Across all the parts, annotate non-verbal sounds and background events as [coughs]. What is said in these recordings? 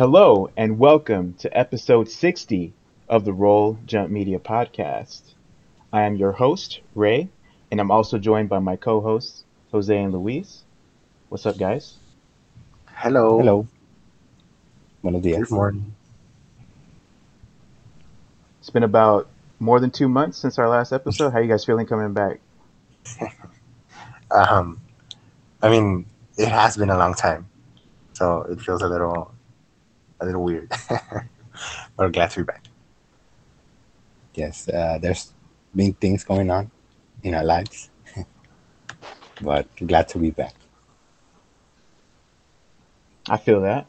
Hello and welcome to episode 60 of the Roll Jump Media podcast. I am your host, Ray, and I'm also joined by my co hosts, Jose and Luis. What's up, guys? Hello. Hello. Buenos días. Good morning. It's been about more than two months since our last episode. How you guys feeling coming back? [laughs] Um, I mean, it has been a long time, so it feels a little, a little weird. [laughs] but glad to be back. Yes, uh, there's been things going on in our lives, [laughs] but glad to be back. I feel that.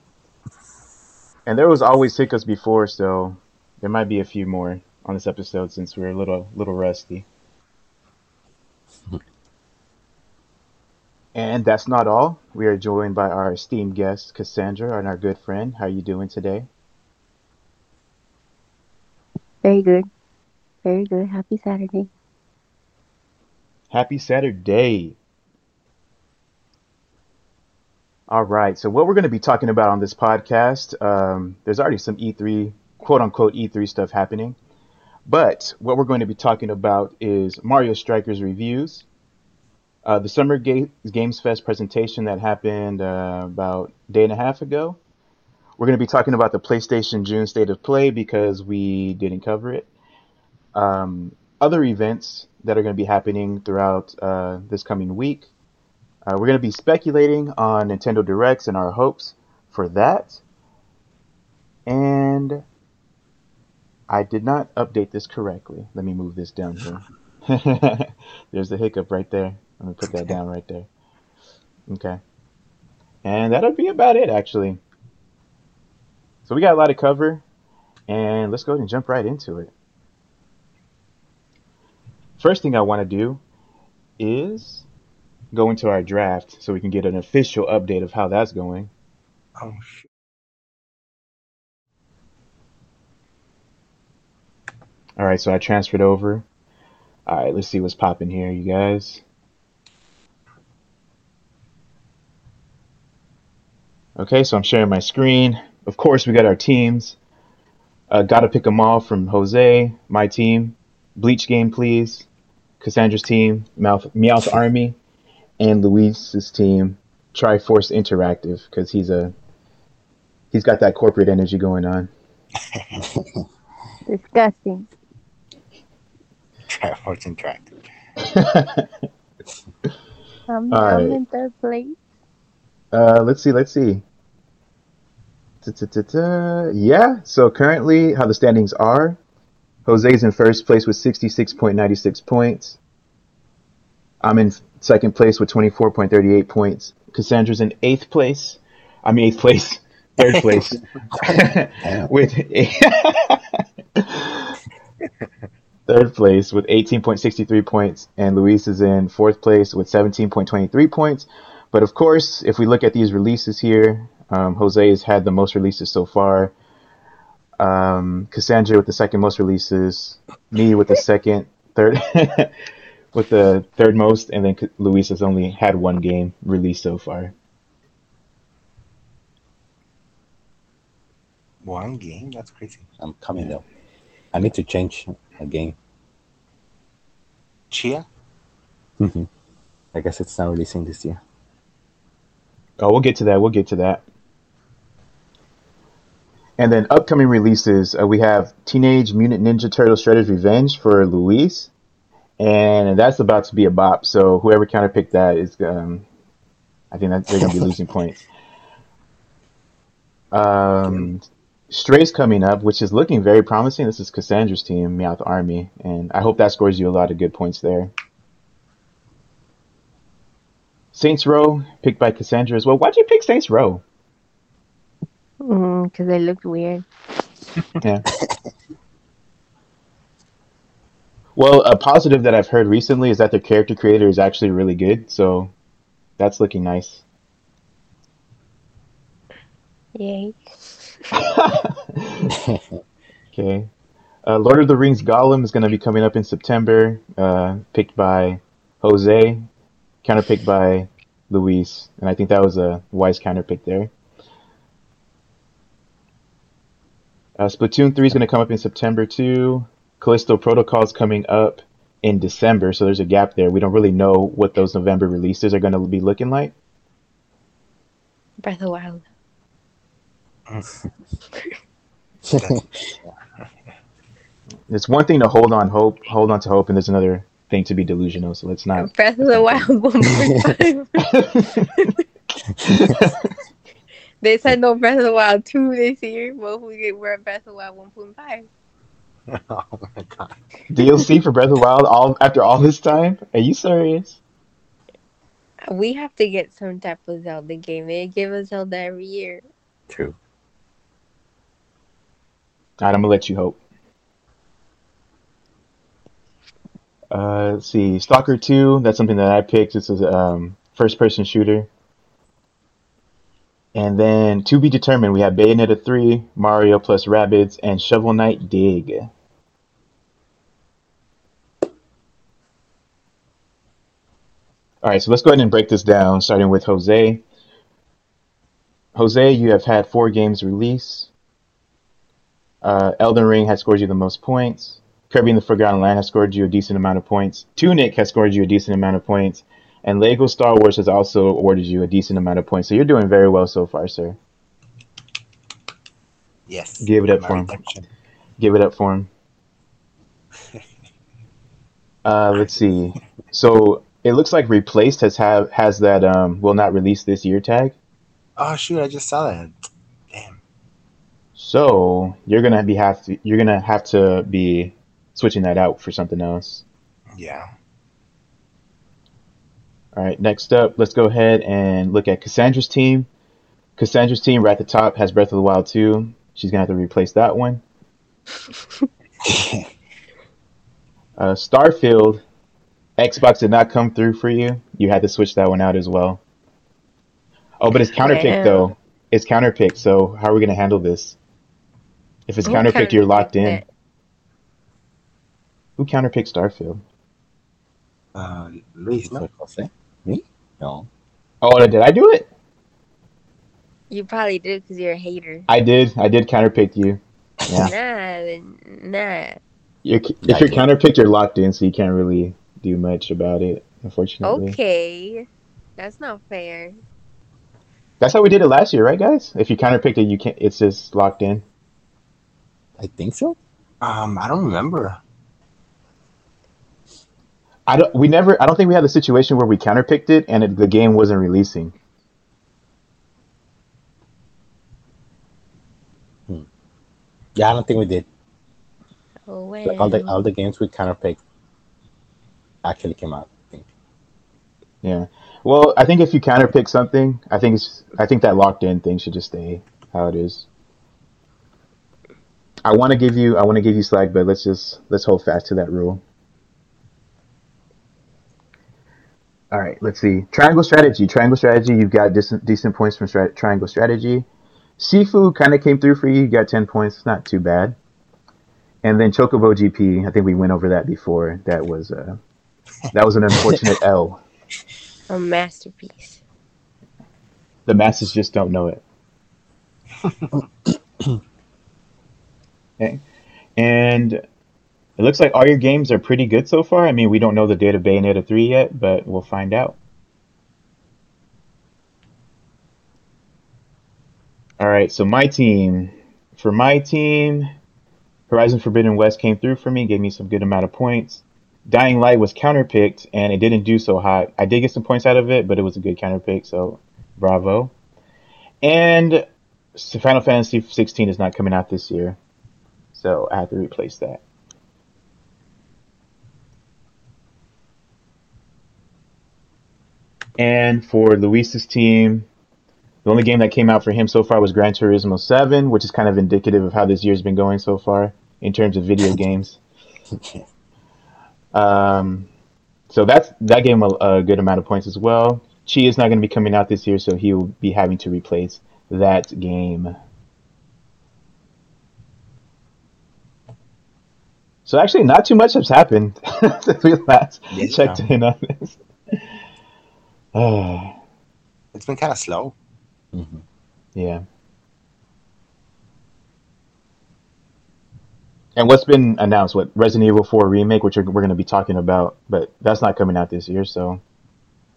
And there was always hiccups before, so there might be a few more on this episode since we're a little little rusty. And that's not all. We are joined by our esteemed guest, Cassandra, and our good friend. How are you doing today? Very good. Very good. Happy Saturday. Happy Saturday. All right. So, what we're going to be talking about on this podcast, um, there's already some E3, quote unquote, E3 stuff happening. But what we're going to be talking about is Mario Strikers reviews, uh, the Summer Ga- Games Fest presentation that happened uh, about a day and a half ago. We're going to be talking about the PlayStation June State of Play because we didn't cover it. Um, other events that are going to be happening throughout uh, this coming week. Uh, we're going to be speculating on Nintendo Directs and our hopes for that. And I did not update this correctly. Let me move this down here. [laughs] There's the hiccup right there. Let me put that down right there. Okay. And that'll be about it, actually. So we got a lot to cover, and let's go ahead and jump right into it. First thing I want to do is go into our draft so we can get an official update of how that's going. Oh shit. All right, so I transferred over. All right, let's see what's popping here, you guys. Okay, so I'm sharing my screen. Of course, we got our teams. Uh, gotta pick them all from Jose, my team. Bleach game, please. Cassandra's team, Mouth, Meowth Army, and Luis's team, Triforce Interactive, because he's a he's got that corporate energy going on. Disgusting. Triforce Interactive. I'm, [laughs] All I'm right. in third place. Uh, let's see, let's see. Yeah, so currently how the standings are Jose's in first place with 66.96 points. I'm in second place with 24.38 points. Cassandra's in eighth place. I mean, eighth place, [laughs] [laughs] [laughs] third place with third place with 18.63 points, and Luis is in fourth place with 17.23 points. But of course, if we look at these releases here, um, Jose has had the most releases so far. Um, Cassandra with the second most releases, me with the second, third, [laughs] with the third most, and then Luis has only had one game released so far. One game? That's crazy. I'm coming though. I need to change a game. Chia? Mhm. I guess it's not releasing this year. Oh, we'll get to that. We'll get to that. And then upcoming releases, uh, we have Teenage Mutant Ninja Turtles Shredder's Revenge for Luis, and that's about to be a bop. So whoever counterpicked that is, um, I think that they're gonna be [laughs] losing points. Um, Stray's coming up, which is looking very promising. This is Cassandra's team, Meowth Army, and I hope that scores you a lot of good points there. Saints Row, picked by Cassandra as well. Why'd you pick Saints Row? Because they looked weird. Yeah. [laughs] Well, a positive that I've heard recently is that the character creator is actually really good, so that's looking nice. Yay. [laughs] Okay. Uh, Lord of the Rings Gollum is going to be coming up in September, uh, picked by Jose, counterpicked by Luis, and I think that was a wise counterpick there. Uh, Splatoon 3 is going to come up in September too. Callisto Protocol is coming up in December, so there's a gap there. We don't really know what those November releases are going to be looking like. Breath of the Wild. [laughs] It's one thing to hold on hope, hold on to hope, and there's another thing to be delusional. So let's not. Breath of the Wild 1.5. [laughs] [laughs] they said no Breath of the Wild 2 this year. Well, we get, we're at Breath of the Wild 1.5. [laughs] oh my god. DLC for Breath of the Wild all after all this time? Are you serious? We have to get some type of Zelda game. They give us Zelda every year. True. All right, I'm gonna let you hope. Uh, let's see, Stalker 2. That's something that I picked. This is a um, first-person shooter. And then to be determined, we have Bayonetta 3, Mario plus Rabbids, and Shovel Knight Dig. All right, so let's go ahead and break this down, starting with Jose. Jose, you have had four games release. Uh, Elden Ring has scored you the most points. Kirby and the Forgotten Land has scored you a decent amount of points. Tunic has scored you a decent amount of points. And Lego Star Wars has also awarded you a decent amount of points. So you're doing very well so far, sir. Yes. Give it up for him. redemption. Give it up for him. [laughs] Uh, let's see. So it looks like Replaced has have has that um will not release this year tag. Oh shoot! I just saw that. Damn. So you're gonna be have to you're gonna have to be switching that out for something else. Yeah. All right, next up, let's go ahead and look at Cassandra's team. Cassandra's team right at the top has Breath of the Wild 2. She's gonna have to replace that one. [laughs] Uh, Starfield, Xbox did not come through for you. You had to switch that one out as well. Oh, but it's counterpicked Damn. though. It's counterpicked. So how are we gonna handle this? If it's Who counterpicked, you're locked in. counterpicked it? Who counterpicked Starfield? Uh, Luis, no. Jose? Me? No. Oh, did I do it? You probably did because you're a hater. I did. I did counterpick you. Yeah. [laughs] Nah, nah. You're, if you're I did. counterpicked, you're locked in, so you can't really do much about it, unfortunately. Okay. That's not fair. That's how we did it last year, right, guys? If you counterpicked it, you can't. It's just locked in. I think so. Um, I don't remember. I don't. We never. I don't think we had the situation where we counterpicked it and it, the game wasn't releasing. Hmm. Yeah, I don't think we did. Oh, Like, all the all the games we counterpicked actually came out. I think. Yeah. Well, I think if you counterpick something, I think it's. I think that locked in thing should just stay how it is. I want to give you. I want to give you slack, but let's just let's hold fast to that rule. All right. Let's see. Triangle strategy. Triangle strategy. You've got decent decent points from strat- triangle strategy. Sifu kind of came through for you. You got ten points. It's Not too bad. And then Chocobo GP. I think we went over that before. That was uh, that was an unfortunate [laughs] L. A masterpiece. The masses just don't know it. [laughs] okay. And it looks like all your games are pretty good so far. I mean, we don't know the date of Bayonetta 3 yet, but we'll find out. All right, so my team. For my team, Horizon Forbidden West came through for me, gave me some good amount of points. Dying Light was counterpicked, and it didn't do so hot. I did get some points out of it, but it was a good counterpick, so bravo. And Final Fantasy 16 is not coming out this year, so I have to replace that. And for Luis's team, the only game that came out for him so far was Gran Turismo 7, which is kind of indicative of how this year's been going so far in terms of video [laughs] games. Um, so that's that gave him a, a good amount of points as well. Chi is not going to be coming out this year, so he will be having to replace that game. So actually, not too much has happened [laughs] since we last checked in on this. Ah, It's been kind of slow. Mhm. yeah. And what's been announced? What Resident Evil 4 remake, which we're, we're going to be talking about, but that's not coming out this year, so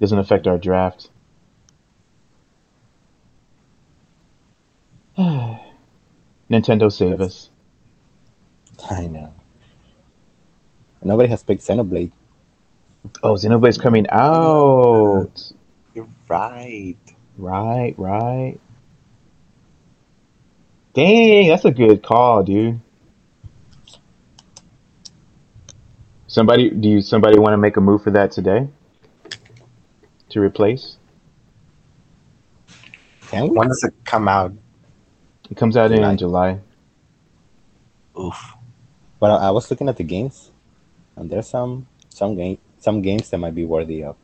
doesn't affect our draft. [sighs] Nintendo save us. I know. Nobody has picked Xenoblade. Oh, Xenoblade's coming out. You're right. Right, right. Dang, that's a good call, dude. Somebody, do you somebody want to make a move for that today? To replace? Can we? When does it come out? It comes out July. in July. Oof. But I I was looking at the games, and there's some some game some games that might be worthy of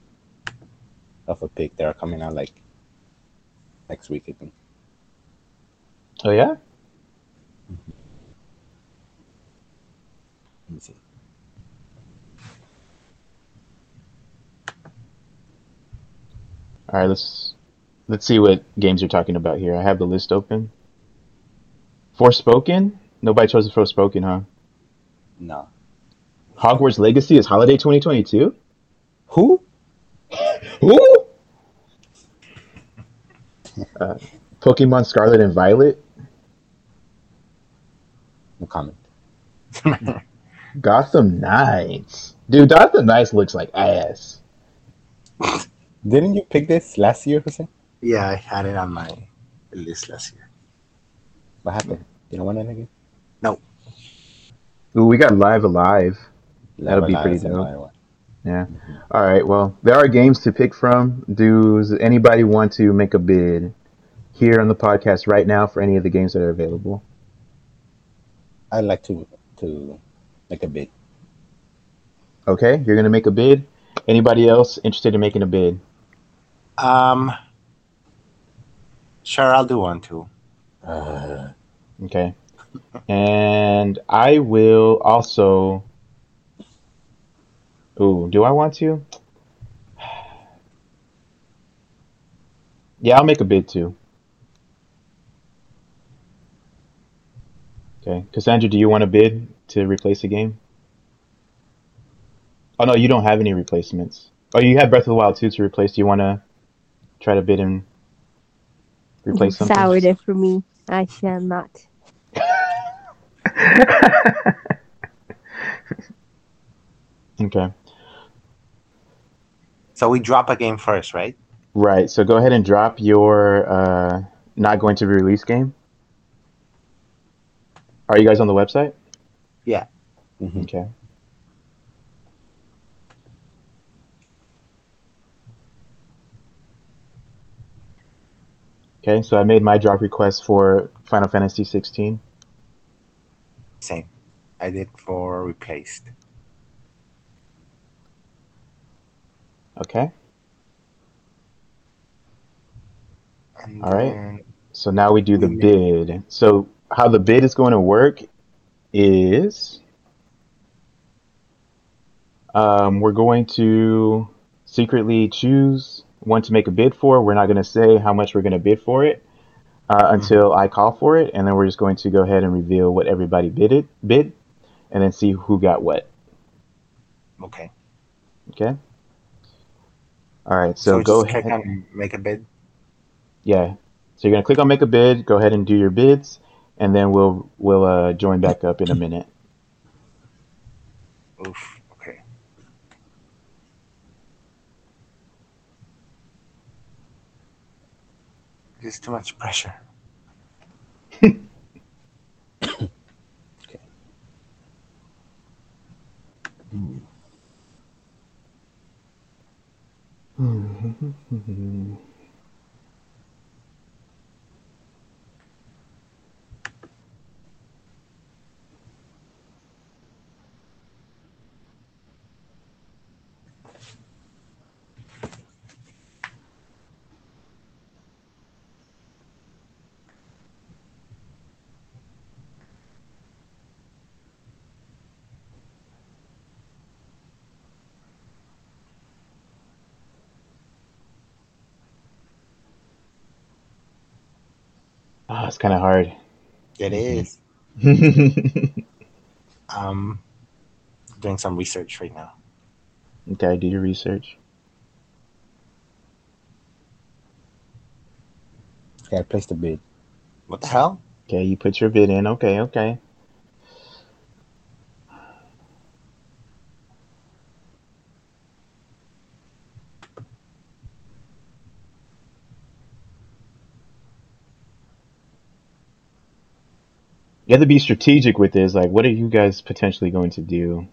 of a pick that are coming out like next week. I think. Oh yeah? Mm-hmm. Let me see. All right, let's let's see what games you're talking about here. I have the list open. Forspoken? Nobody chose the Forspoken, huh? No. Hogwarts Legacy is holiday 2022? Who? [laughs] Who? [laughs] Uh, Pokemon Scarlet and Violet, No comment. [laughs] Gotham Knights. Dude, Gotham Knights looks like ass. Didn't you pick this last year, Jose? Yeah, I had it on my list last year. What happened? You don't want it again? No. Ooh, we got Live A Live. That'll be pretty is dope. another one. Yeah. All right. Well, there are games to pick from. Does anybody want to make a bid here on the podcast right now for any of the games that are available? I'd like to to make a bid. Okay, you're gonna make a bid. Anybody else interested in making a bid? Um, sure, I'll do one too. Uh, Okay. [laughs] And I will also. Ooh, do I want to? Yeah, I'll make a bid too. Okay. Cassandra, do you want a bid to replace a game? Oh, no, you don't have any replacements. Oh, you have Breath of the Wild 2 to replace. Do you want to try to bid and replace something? soured it for me. I shall not. [laughs] Okay. So we drop a game first, right? Right. So go ahead and drop your uh, not going to be released game. Are you guys on the website? Yeah. mhm. Okay. Okay, so I made my drop request for Final Fantasy 16. Same. I did for replaced. Okay. And All right. So now we do the bid. So how the bid is going to work is um, we're going to secretly choose one to make a bid for. We're not going to say how much we're going to bid for it uh, until I call for it, and then we're just going to go ahead and reveal what everybody bid it bid, and then see who got what. Okay. Okay. All right. So, So, go ahead. on make a bid. Yeah. So you're gonna click on make a bid. Go ahead and do your bids, and then we'll we'll uh, join back up in a minute. Oof. Okay. This is too much pressure. [laughs] Ah, it's kind of hard. It is. [laughs] Um, doing some research right now. Okay, do your research. Okay, I placed a bid. What the hell? Okay, you put your bid in. Okay, okay. You have to be strategic with this. Like, what are you guys potentially going to do?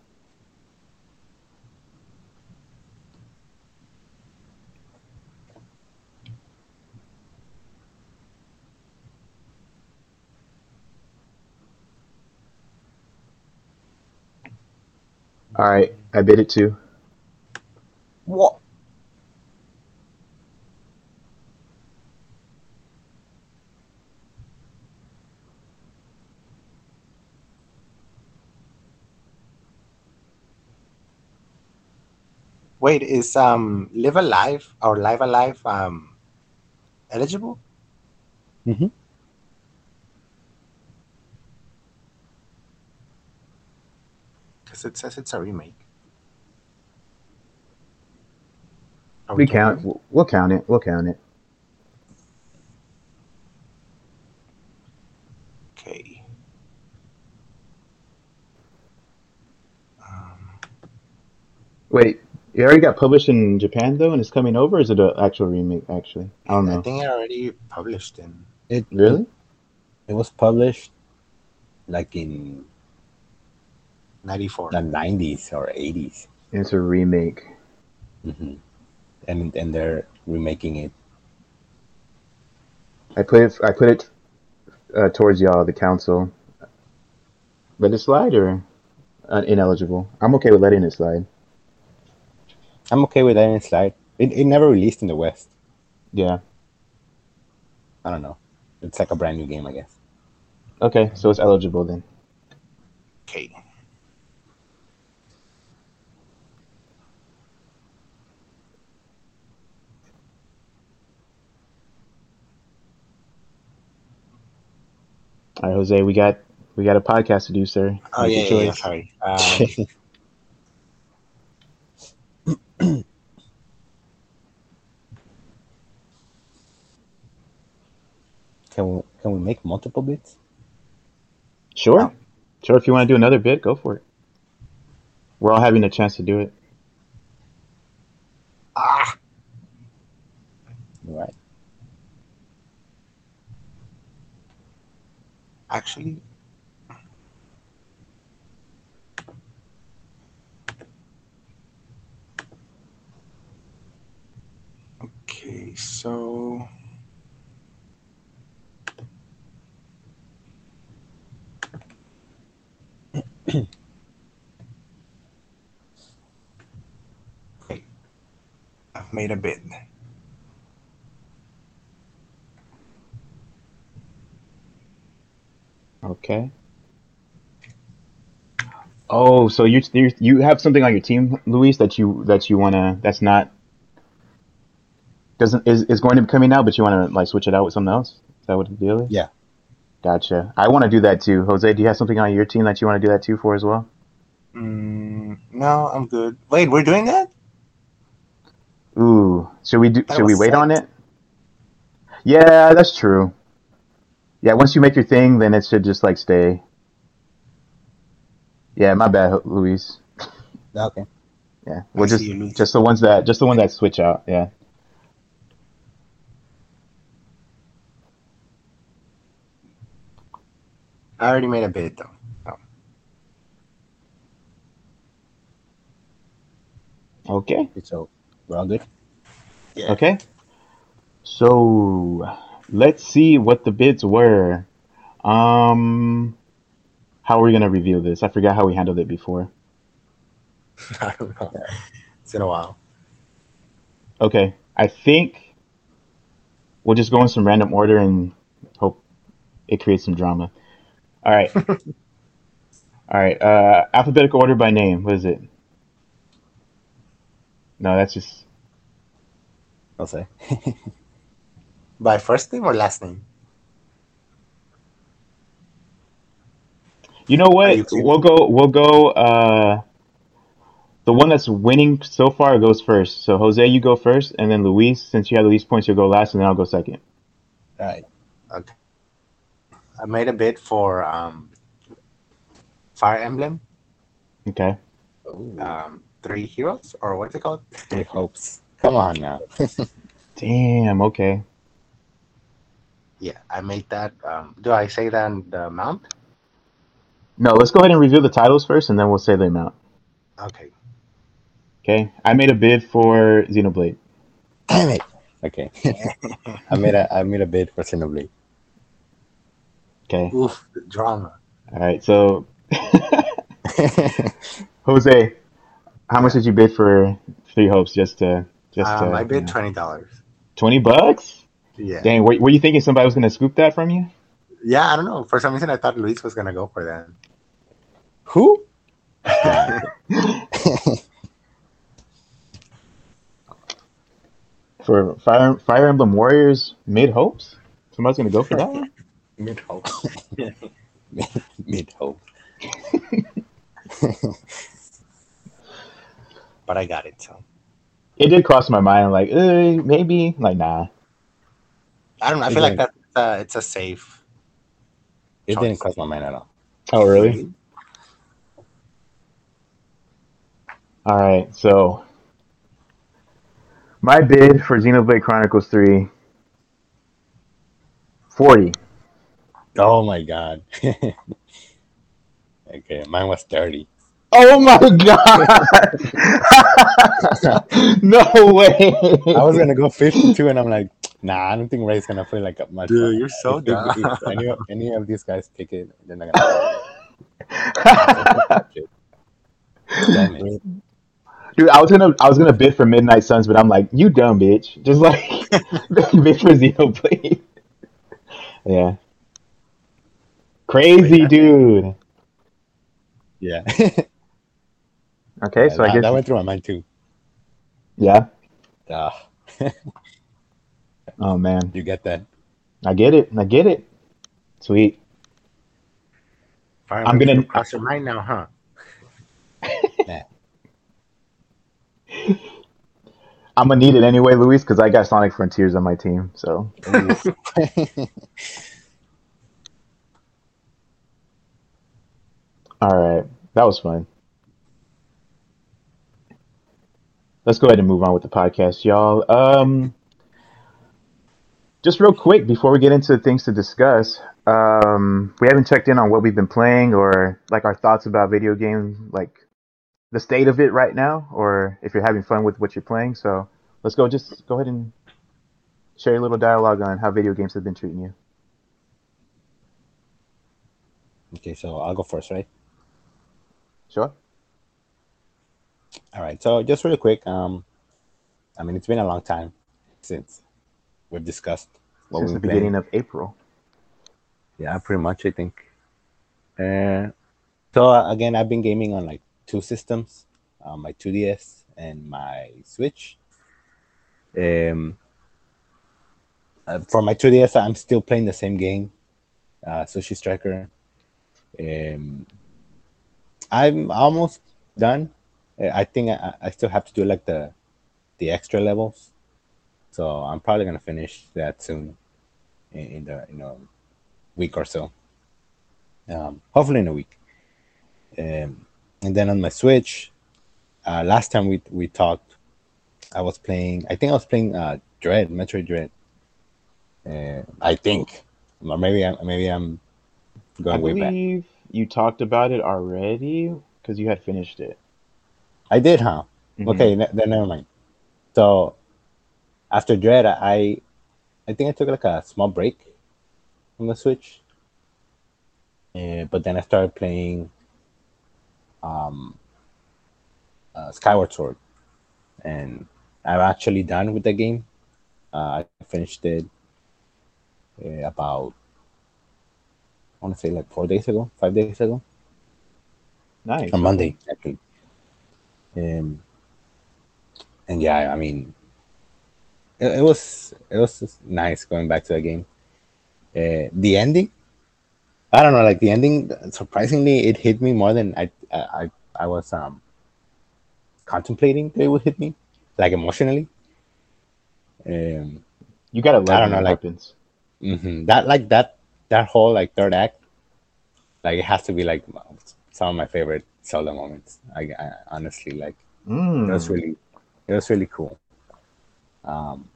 All right, I bid it too. What? Wait, is um Live A Live or Live A Live um eligible? Mm-hmm. Because it says it's a remake. Are We counting count. it? We'll count it. We'll count it. Okay. Um, Wait, it already got published in Japan though, and it's coming over. Or is it an actual remake? Actually, I don't know. I think it already published in. It Really? It was published like in 94. the 90s or 80s. It's a remake. hmm And and they're remaking it. I put it. I put it uh, towards y'all, the council. Let it slide or uh, ineligible. I'm okay with letting it slide. I'm okay with that in slide. It, it never released in the West. Yeah. I don't know. It's like a brand new game, I guess. Okay, so it's eligible then. Okay. All right, Jose, we got we got a podcast to do, sir. Oh, Make yeah, yeah, yeah, sorry. Um, [laughs] Can we can we make multiple bits? Sure, Oh. sure. If you want to do another bit, go for it. We're all having a chance to do it. ah, Right. actually. Okay, so. I've made a bid. Okay. Oh, so you you you have something on your team, Luis, that you that you wanna that's not doesn't is is going to be coming out, but you wanna like switch it out with something else? Is that what the deal is? Yeah. Gotcha. I want to do that too. Jose, do you have something on your team that you want to do that too for as well? Mm, no, I'm good. Wait, we're doing that? Ooh, should we do? That Should we was wait on it? Yeah, that's true. Yeah, once you make your thing, then it should just like stay. Yeah, my bad, Luis. Okay. Yeah, we'll I just you, just the ones that just the one that switch out. Yeah. I already made a bid though. Oh. Okay. So we're all good. Yeah. Okay. So let's see what the bids were. Um, how are we gonna reveal this? I forgot how we handled it before. [laughs] I don't know. It's been a while. Okay, I think we'll just go in some random order and hope it creates some drama. All right. [laughs] All right. Uh, alphabetical order by name. What is it? No, that's just I'll say. [laughs] By first name or last name? You know what? you? We'll go. We'll go. Uh, the one that's winning so far goes first. So Jose, you go first, and then Luis, since you have the least points, you'll go last, and then I'll go second. All right. Okay. I made a bid for um, Fire Emblem, Okay. Ooh, um, Three Heroes, or what's it called? three hopes. [laughs] Come on now. [laughs] Damn. Okay. Yeah, I made that. Um, do I say that in the amount? No, let's go ahead and review the titles first, and then we'll say the amount. Okay. Okay. I made a bid for Xenoblade. Damn it. Okay. [laughs] I made a I made a bid for Xenoblade. Okay. Oof, drama. All right. So, [laughs] Jose, how much did you bid for Three Hopes? Just to just Um, to, I you bid know. twenty dollars. twenty bucks. Yeah. Dang. Were, were you thinking somebody was gonna scoop that from you? Yeah, I don't know. For some reason, I thought Luis was gonna go for that. Who? [laughs] For Fire Fire Emblem Warriors Mid Hopes? Somebody's gonna go for that one? Mid hope. [laughs] Mid hope. [laughs] but I got it. So It did cross my mind, like, uh, maybe, like, nah. I don't know. I feel like that uh, it's a safe. It Choice. didn't cross my mind at all. Oh, really? All right, so my bid for Xenoblade Chronicles 3 40. Oh my god. [laughs] okay, mine was thirty. Oh my god! [laughs] no way! I was gonna go fifty-two, and I'm like, nah, I don't think Ray's gonna play like much. Dude, you're so if, they- dumb. if any, of, any of these guys pick it, they're not gonna. [laughs] Damn it. Dude, I was gonna I was gonna bid for Midnight Suns, but I'm like, you dumb bitch. Just like bid for Xenoblade. yeah. Crazy Wait, dude. Yeah. [laughs] Okay, so I guess that went through my mind too. yeah. Uh, [laughs] Oh man, you get that? I get it. I get it. Sweet. Fire I'm gonna- cross your mind now, huh? [laughs] I'm gonna need it anyway, Luis, because I got Sonic Frontiers on my team. So all right, that was fun. Let's go ahead and move on with the podcast, y'all. Um, just real quick before we get into things to discuss, um, we haven't checked in on what we've been playing or like our thoughts about video games, like the state of it right now, or if you're having fun with what you're playing. So let's go. Just go ahead and share a little dialogue on how video games have been treating you. okay, so I'll go first, right? Sure. All right. So just really quick, um, I mean, it's been a long time since we've discussed what Since the been playing. beginning of April. Yeah, pretty much. I think. Uh, so uh, again, I've been gaming on like two systems, uh, my 2DS and my Switch. Um, uh, for my 2DS, I'm still playing the same game, uh, Sushi Striker. Um, I'm almost done. I think I, I still have to do like the the extra levels, so I'm probably gonna finish that soon in, in the you know week or so. Um, hopefully in a week. Um, and then on my Switch, uh, last time we we talked, I was playing. I think I was playing uh, Dread, Metroid Dread. Uh, I think, or maybe I'm maybe I'm I going way back. You talked about it already because you had finished it. I did, huh? Mhm. Okay, ne- then never mind. So after Dread, I I think I took like a small break from the Switch. Uh, but then I started playing um, uh, Skyward Sword, and I'm actually done with the game. Uh, I finished it uh, about I want to say like four days ago, five days ago Nice. on Monday actually. Um, and yeah, I mean, it, it was it was just nice going back to the game. Uh, the ending I don't know, like the ending. Surprisingly, it hit me more than I I I, was um contemplating that it would hit me, like emotionally. Um, You gotta I don't know, like- happens. hmm That like that that whole like third act, like it has to be like some of my favorite Zelda moments. I, I honestly like Mm. it was really it was really cool. Um,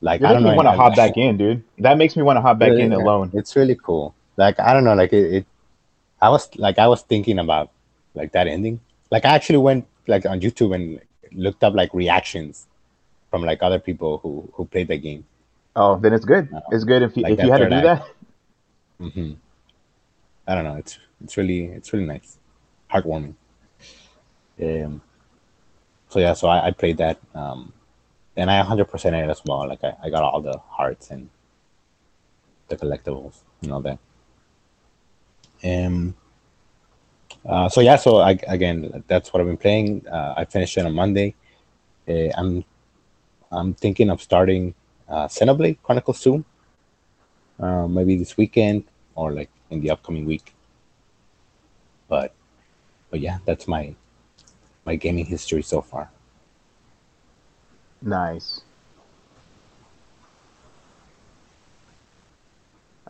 like You're I don't know, want to I- hop back in, dude. That makes me want to hop back in alone. It's really cool. Like I don't know, like it, it. I was like I was thinking about like that ending. Like I actually went like on YouTube and looked up like reactions from like other people who who played the game. Oh, then it's good. No. It's good if you, Like if you had to do act. that. hmm I don't know. It's it's really it's really nice, heartwarming. Um. So yeah, so I, I played that, um, and I 100% it as well. Like I, I got all the hearts and the collectibles and all that. Um. Uh, so yeah, so I, again, that's what I've been playing. Uh, I finished it on Monday. Uh, I'm I'm thinking of starting uh, Xenoblade Chronicles soon. Uh, maybe this weekend or like in the upcoming week. But but yeah, that's my my gaming history so far. Nice.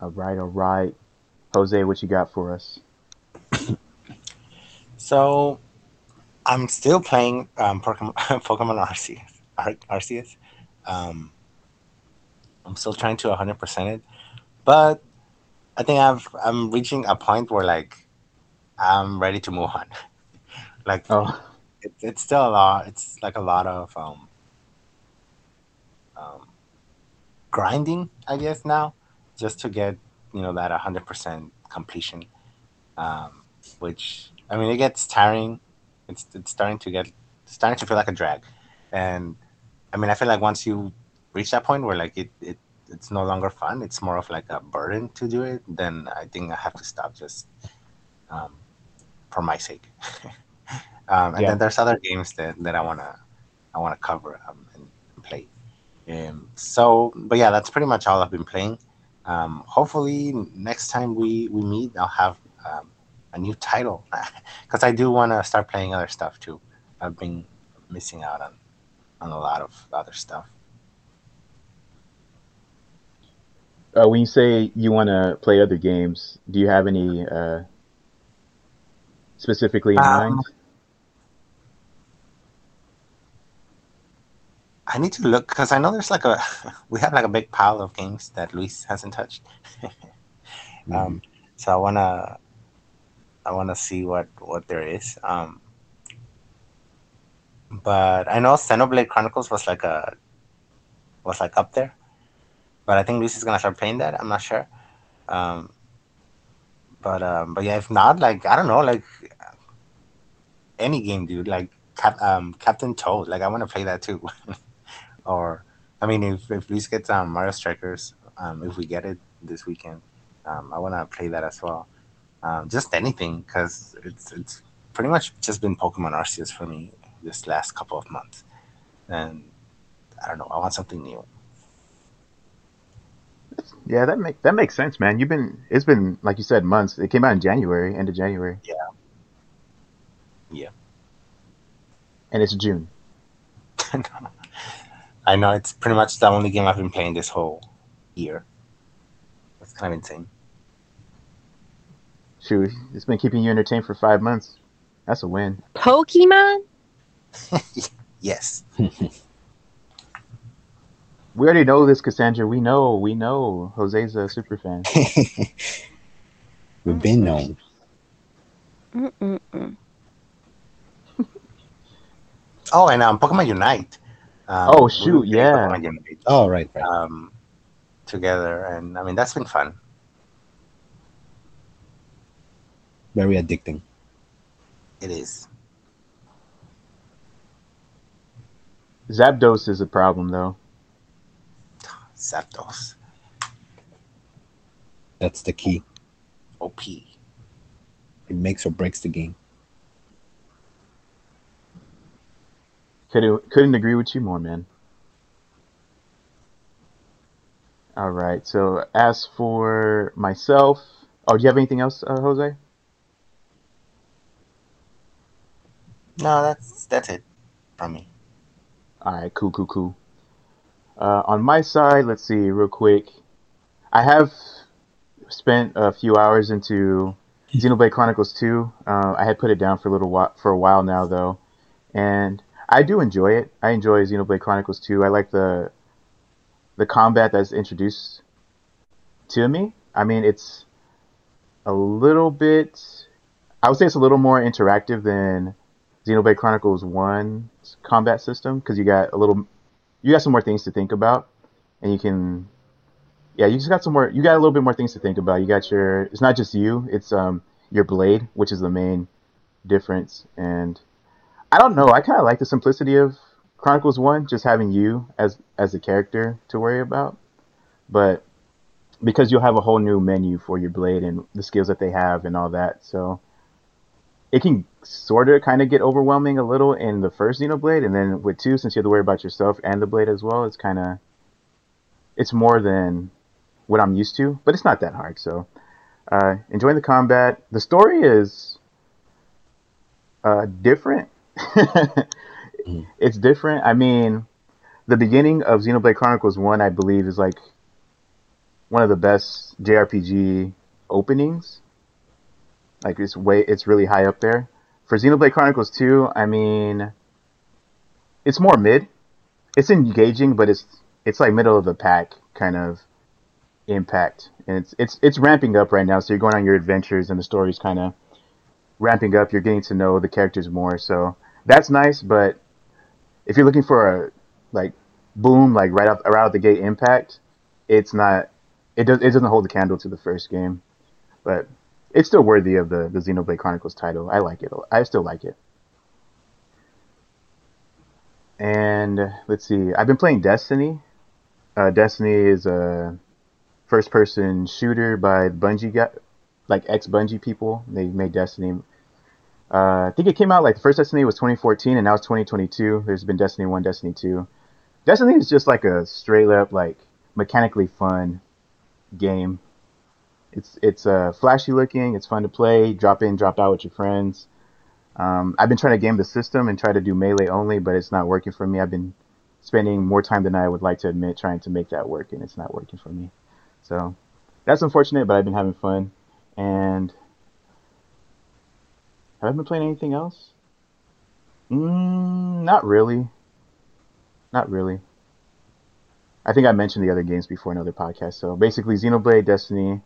All right, all right. Jose, what you got for us? [laughs] So, I'm still playing um, Pokemon, [laughs] Pokemon Arceus. Ar- Arceus. Um, I'm still trying to 100% it, but I think I've I'm reaching a point where like I'm ready to move on. [laughs] like Oh, it, it's still a lot. It's like a lot of um, um, grinding, I guess now, just to get you know that hundred percent completion. Um, which I mean, it gets tiring. It's it's starting to get starting to feel like a drag, and I mean, I feel like once you reach that point where like it it it's no longer fun. It's more of like a burden to do it. Then I think I have to stop just um, for my sake. [laughs] um, and Yeah. then there's other games that, that I wanna I wanna cover um, and play. Um, so, but yeah, that's pretty much all I've been playing. Um, hopefully, next time we we meet, I'll have um, a new title [laughs] because I do want to start playing other stuff too. I've been missing out on on a lot of other stuff. Uh, when you say you want to play other games, do you have any uh, specifically in Um, mind? I need to look because I know there's like a [laughs] we have like a big pile of games that Luis hasn't touched. [laughs] um, so I wanna I wanna see what what there is. Um, but I know Xenoblade Chronicles was like a was like up there, but I think Luis is gonna start playing that. I'm not sure. Um, but um, but yeah, if not, like I don't know, like any game, dude. Like Cap, um, Captain Toad, like I want to play that too. [laughs] or I mean, if if Luis gets um, Mario Strikers, um, if we get it this weekend, um, I want to play that as well. Um, just anything, because it's it's pretty much just been Pokemon Arceus for me this last couple of months, and I don't know. I want something new. Yeah, that make that makes sense, man. You've been it's been like you said months. It came out in January, end of January. Yeah. Yeah. And it's June. [laughs] I know it's pretty much the only game I've been playing this whole year. That's kind of insane. Shoot, it's been keeping you entertained for five months. That's a win. Pokemon? [laughs] Yes. [laughs] We already know this, Cassandra. We know, we know. Jose's a super fan. [laughs] We've been known. Mm-mm-mm. [laughs] Oh, and um, Pokemon Unite. Um, Oh, shoot, played yeah. Pokemon Unite, Oh right, right. um, together, and I mean that's been fun. Very addicting. It is. Zapdos is a problem, though. Zapdos. That's the key. OP. It makes or breaks the game. Couldn't couldn't agree with you more, man. All right. So as for myself, oh, do you have anything else, uh, Jose? No, that's that's it from me. All right. Cool. Cool. Cool. Uh, on my side, let's see, real quick. I have spent a few hours into Xenoblade Chronicles 2. Uh, I had put it down for a little while, for a while now, though, and I do enjoy it. I enjoy Xenoblade Chronicles 2. I like the the combat that's introduced to me. I mean, it's a little bit. I would say it's a little more interactive than Xenoblade Chronicles 1's combat system because you got a little, you got some more things to think about, and you can, yeah, you just got some more. You got a little bit more things to think about. You got your. It's not just you. It's um your blade, which is the main difference, and I don't know. I kind of like the simplicity of Chronicles One, just having you as as a character to worry about, but because you'll have a whole new menu for your blade and the skills that they have and all that, so it can sort of kind of get overwhelming a little in the first Xenoblade, and then with two, since you have to worry about yourself and the blade as well, it's kind of it's more than what I'm used to, but it's not that hard. So, uh, enjoying the combat. The story is uh, different. [laughs] It's different. I mean, the beginning of Xenoblade Chronicles One, I believe, is like one of the best JRPG openings. Like it's way, it's really high up there. For Xenoblade Chronicles Two, I mean, it's more mid. It's engaging, but it's it's like middle of the pack kind of impact, and it's it's it's ramping up right now. So you're going on your adventures, and the story's kind of ramping up. You're getting to know the characters more, so that's nice. But if you're looking for a like boom, like right up right out the gate impact, it's not. It does. It doesn't hold the candle to the first game, but it's still worthy of the the Xenoblade Chronicles title. I like it. I still like it. And let's see. I've been playing Destiny. Uh, Destiny is a first person shooter by Bungie, got like ex Bungie people. They made Destiny. Uh, I think it came out like the first Destiny was 2014, and now it's 2022. There's been Destiny One, Destiny Two. Destiny is just like a straight up like mechanically fun game. It's it's uh, flashy looking. It's fun to play. Drop in, drop out with your friends. Um, I've been trying to game the system and try to do melee only, but it's not working for me. I've been spending more time than I would like to admit trying to make that work, and it's not working for me. So that's unfortunate, but I've been having fun. And have I been playing anything else? Mm, not really. Not really. I think I mentioned the other games before in other podcasts. So basically, Xenoblade, Destiny,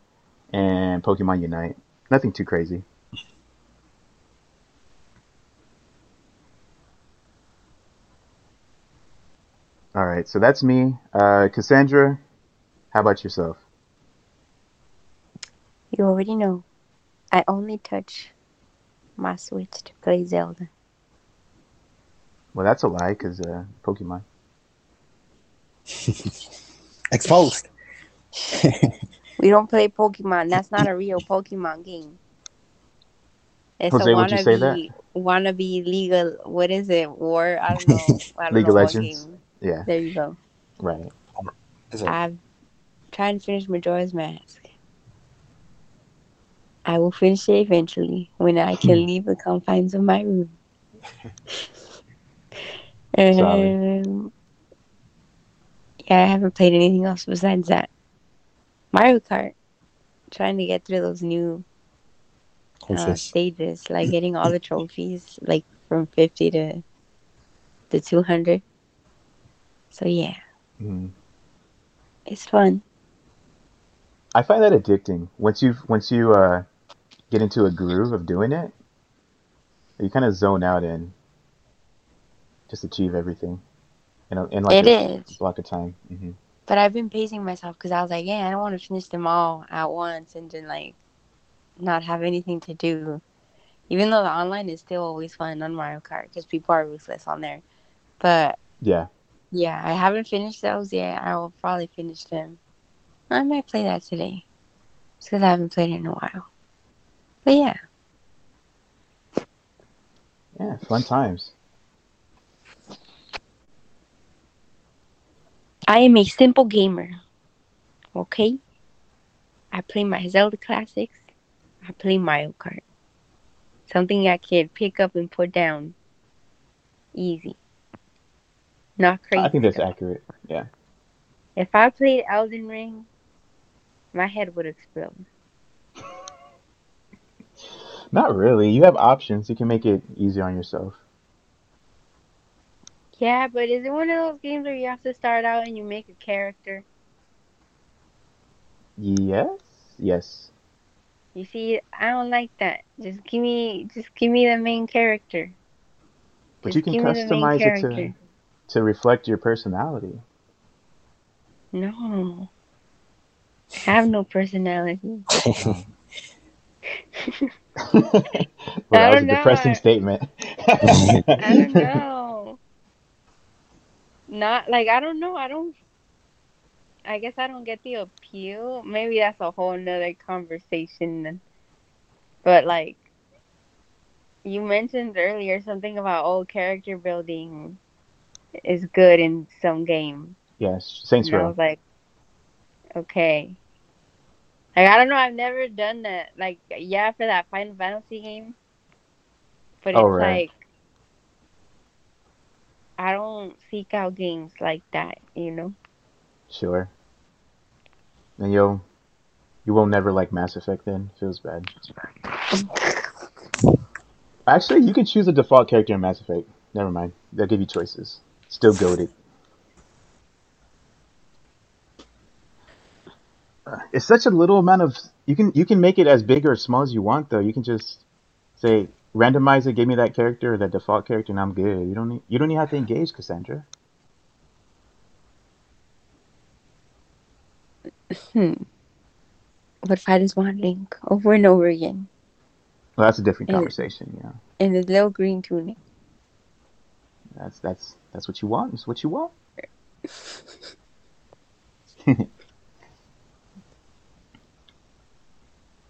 and Pokemon Unite. Nothing too crazy. All right, so that's me. Uh, Cassandra, how about yourself? You already know. I only touch my Switch to play Zelda. Well, that's a lie, because uh, Pokemon. [laughs] Exposed. [laughs] We don't play Pokemon. That's not a real Pokemon game. It's Jose, a would you say that? wannabe, wannabe legal. What is it? War? I don't know. [laughs] I don't League know of Legends? game. Yeah, There you go. right. Is it? I'm trying to finish Majora's Mask. I will finish it eventually when I can leave the confines of my room. [laughs] Um, yeah, I haven't played anything else besides that. Mario Kart. Trying to get through those new uh, stages, like [laughs] getting all the trophies, like from 50 to the 200. So yeah, Mhm. it's fun. I find that addicting. Once you once you uh, get into a groove of doing it, you kind of zone out and just achieve everything in a, in like It a is. block of time. hmm But I've been pacing myself because I was like, yeah, I don't want to finish them all at once and then like not have anything to do. Even though the online is still always fun on Mario Kart because people are ruthless on there. But Yeah, yeah, I haven't finished those yet. I will probably finish them. I might play that today. Because I haven't played it in a while. But yeah, yeah, fun times. I am a simple gamer. Okay? I play my Zelda classics. I play Mario Kart. Something I can pick up and put down. Easy. Not crazy. I think that's stuff. accurate. Yeah. If I played Elden Ring, my head would explode. [laughs] Not really. You have options. You can make it easier on yourself. Yeah, but is it one of those games where you have to start out and you make a character? Yes. Yes. You see, I don't like that. Just give me, just give me the main character. But Just you can give me the main customize it to to reflect your personality. No, I have no personality. [laughs] [laughs] well, that was a don't depressing statement. I don't [laughs] know. Not like I don't know. I don't. I guess I don't get the appeal. Maybe that's a whole nother conversation. But like, you mentioned earlier something about old character building is good in some games. yes, Saints And I was like, okay. Like I don't know. I've never done that. Like yeah, for that Final Fantasy game. But oh, it's Oh, right. like I don't seek out games like that. You know. Sure. And you'll you will never like Mass Effect then. Feels bad. [laughs] Actually, you can choose a default character in Mass Effect. Never mind. They'll give you choices. Still goaded. It's such a little amount of you can you can make it as big or as small as you want though. You can just say randomize it, give me that character that default character, and I'm good. You don't need you don't even have to engage Cassandra. Hmm. But if I just want Link over and over again Well, that's a different Mm. conversation. Yeah. in the little green tunic. That's that's that's what you want. It's what you want. [laughs] [laughs]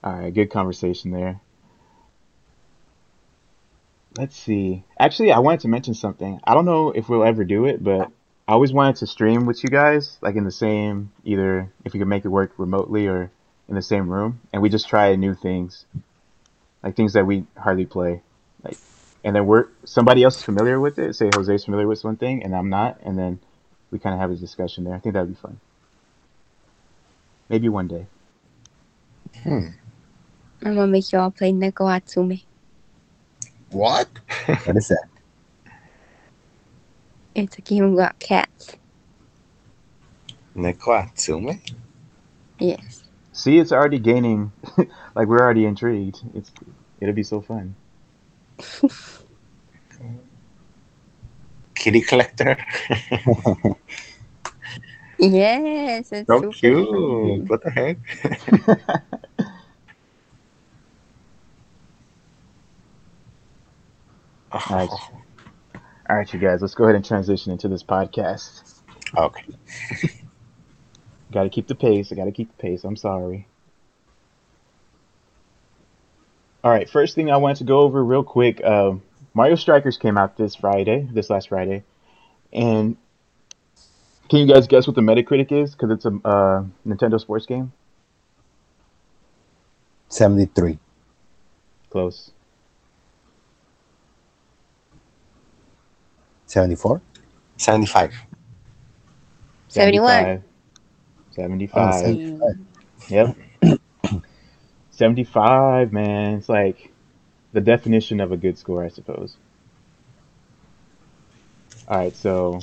All right, good conversation there. Let's see. Actually, I wanted to mention something. I don't know if we'll ever do it, but I always wanted to stream with you guys, like in the same, either if we could make it work remotely or in the same room, and we just try new things, like things that we hardly play, like, and then we're somebody else is familiar with it. Say Jose's familiar with something, and I'm not, and then we kind of have a discussion there. I think that'd be fun. Maybe one day. Hmm. I'm gonna make y'all play Neko Atsume. What? What is that? It's a game about cats. Neko Atsume? Yes. See, it's already gaining. [laughs] like we're already intrigued. It's it'll be so fun. [laughs] Kitty collector? [laughs] Yes, it's so super cute. fun. What the heck? Nice. All right, you guys, let's go ahead and transition into this podcast. Okay. [laughs] Got to keep the pace. I got to keep the pace. I'm sorry. All right, first thing I wanted to go over real quick. Uh, Mario Strikers came out this Friday, this last Friday, and can you guys guess what the Metacritic is? Because it's a uh, Nintendo sports game. 73. Close. 74? 75. 71. 75. Oh, 75. Yep. [clears throat] 75, man. It's like the definition of a good score, I suppose. All right, so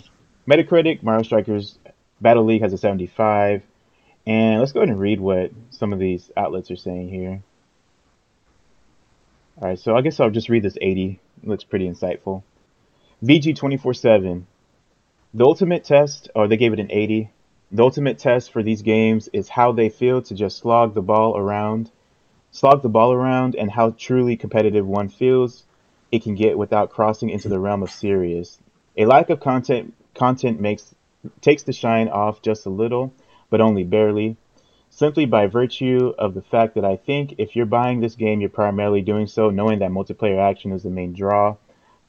Metacritic, Mario Strikers Battle League has a 75. And let's go ahead and read what some of these outlets are saying here. All right, so I guess I'll just read this 80. It looks pretty insightful. VG 24 7. The ultimate test, or they gave it an 80. The ultimate test for these games is how they feel to just slog the ball around, slog the ball around, and how truly competitive one feels it can get without crossing into the realm of serious. A lack of content content makes takes the shine off just a little, but only barely. Simply by virtue of the fact that I think if you're buying this game, you're primarily doing so knowing that multiplayer action is the main draw.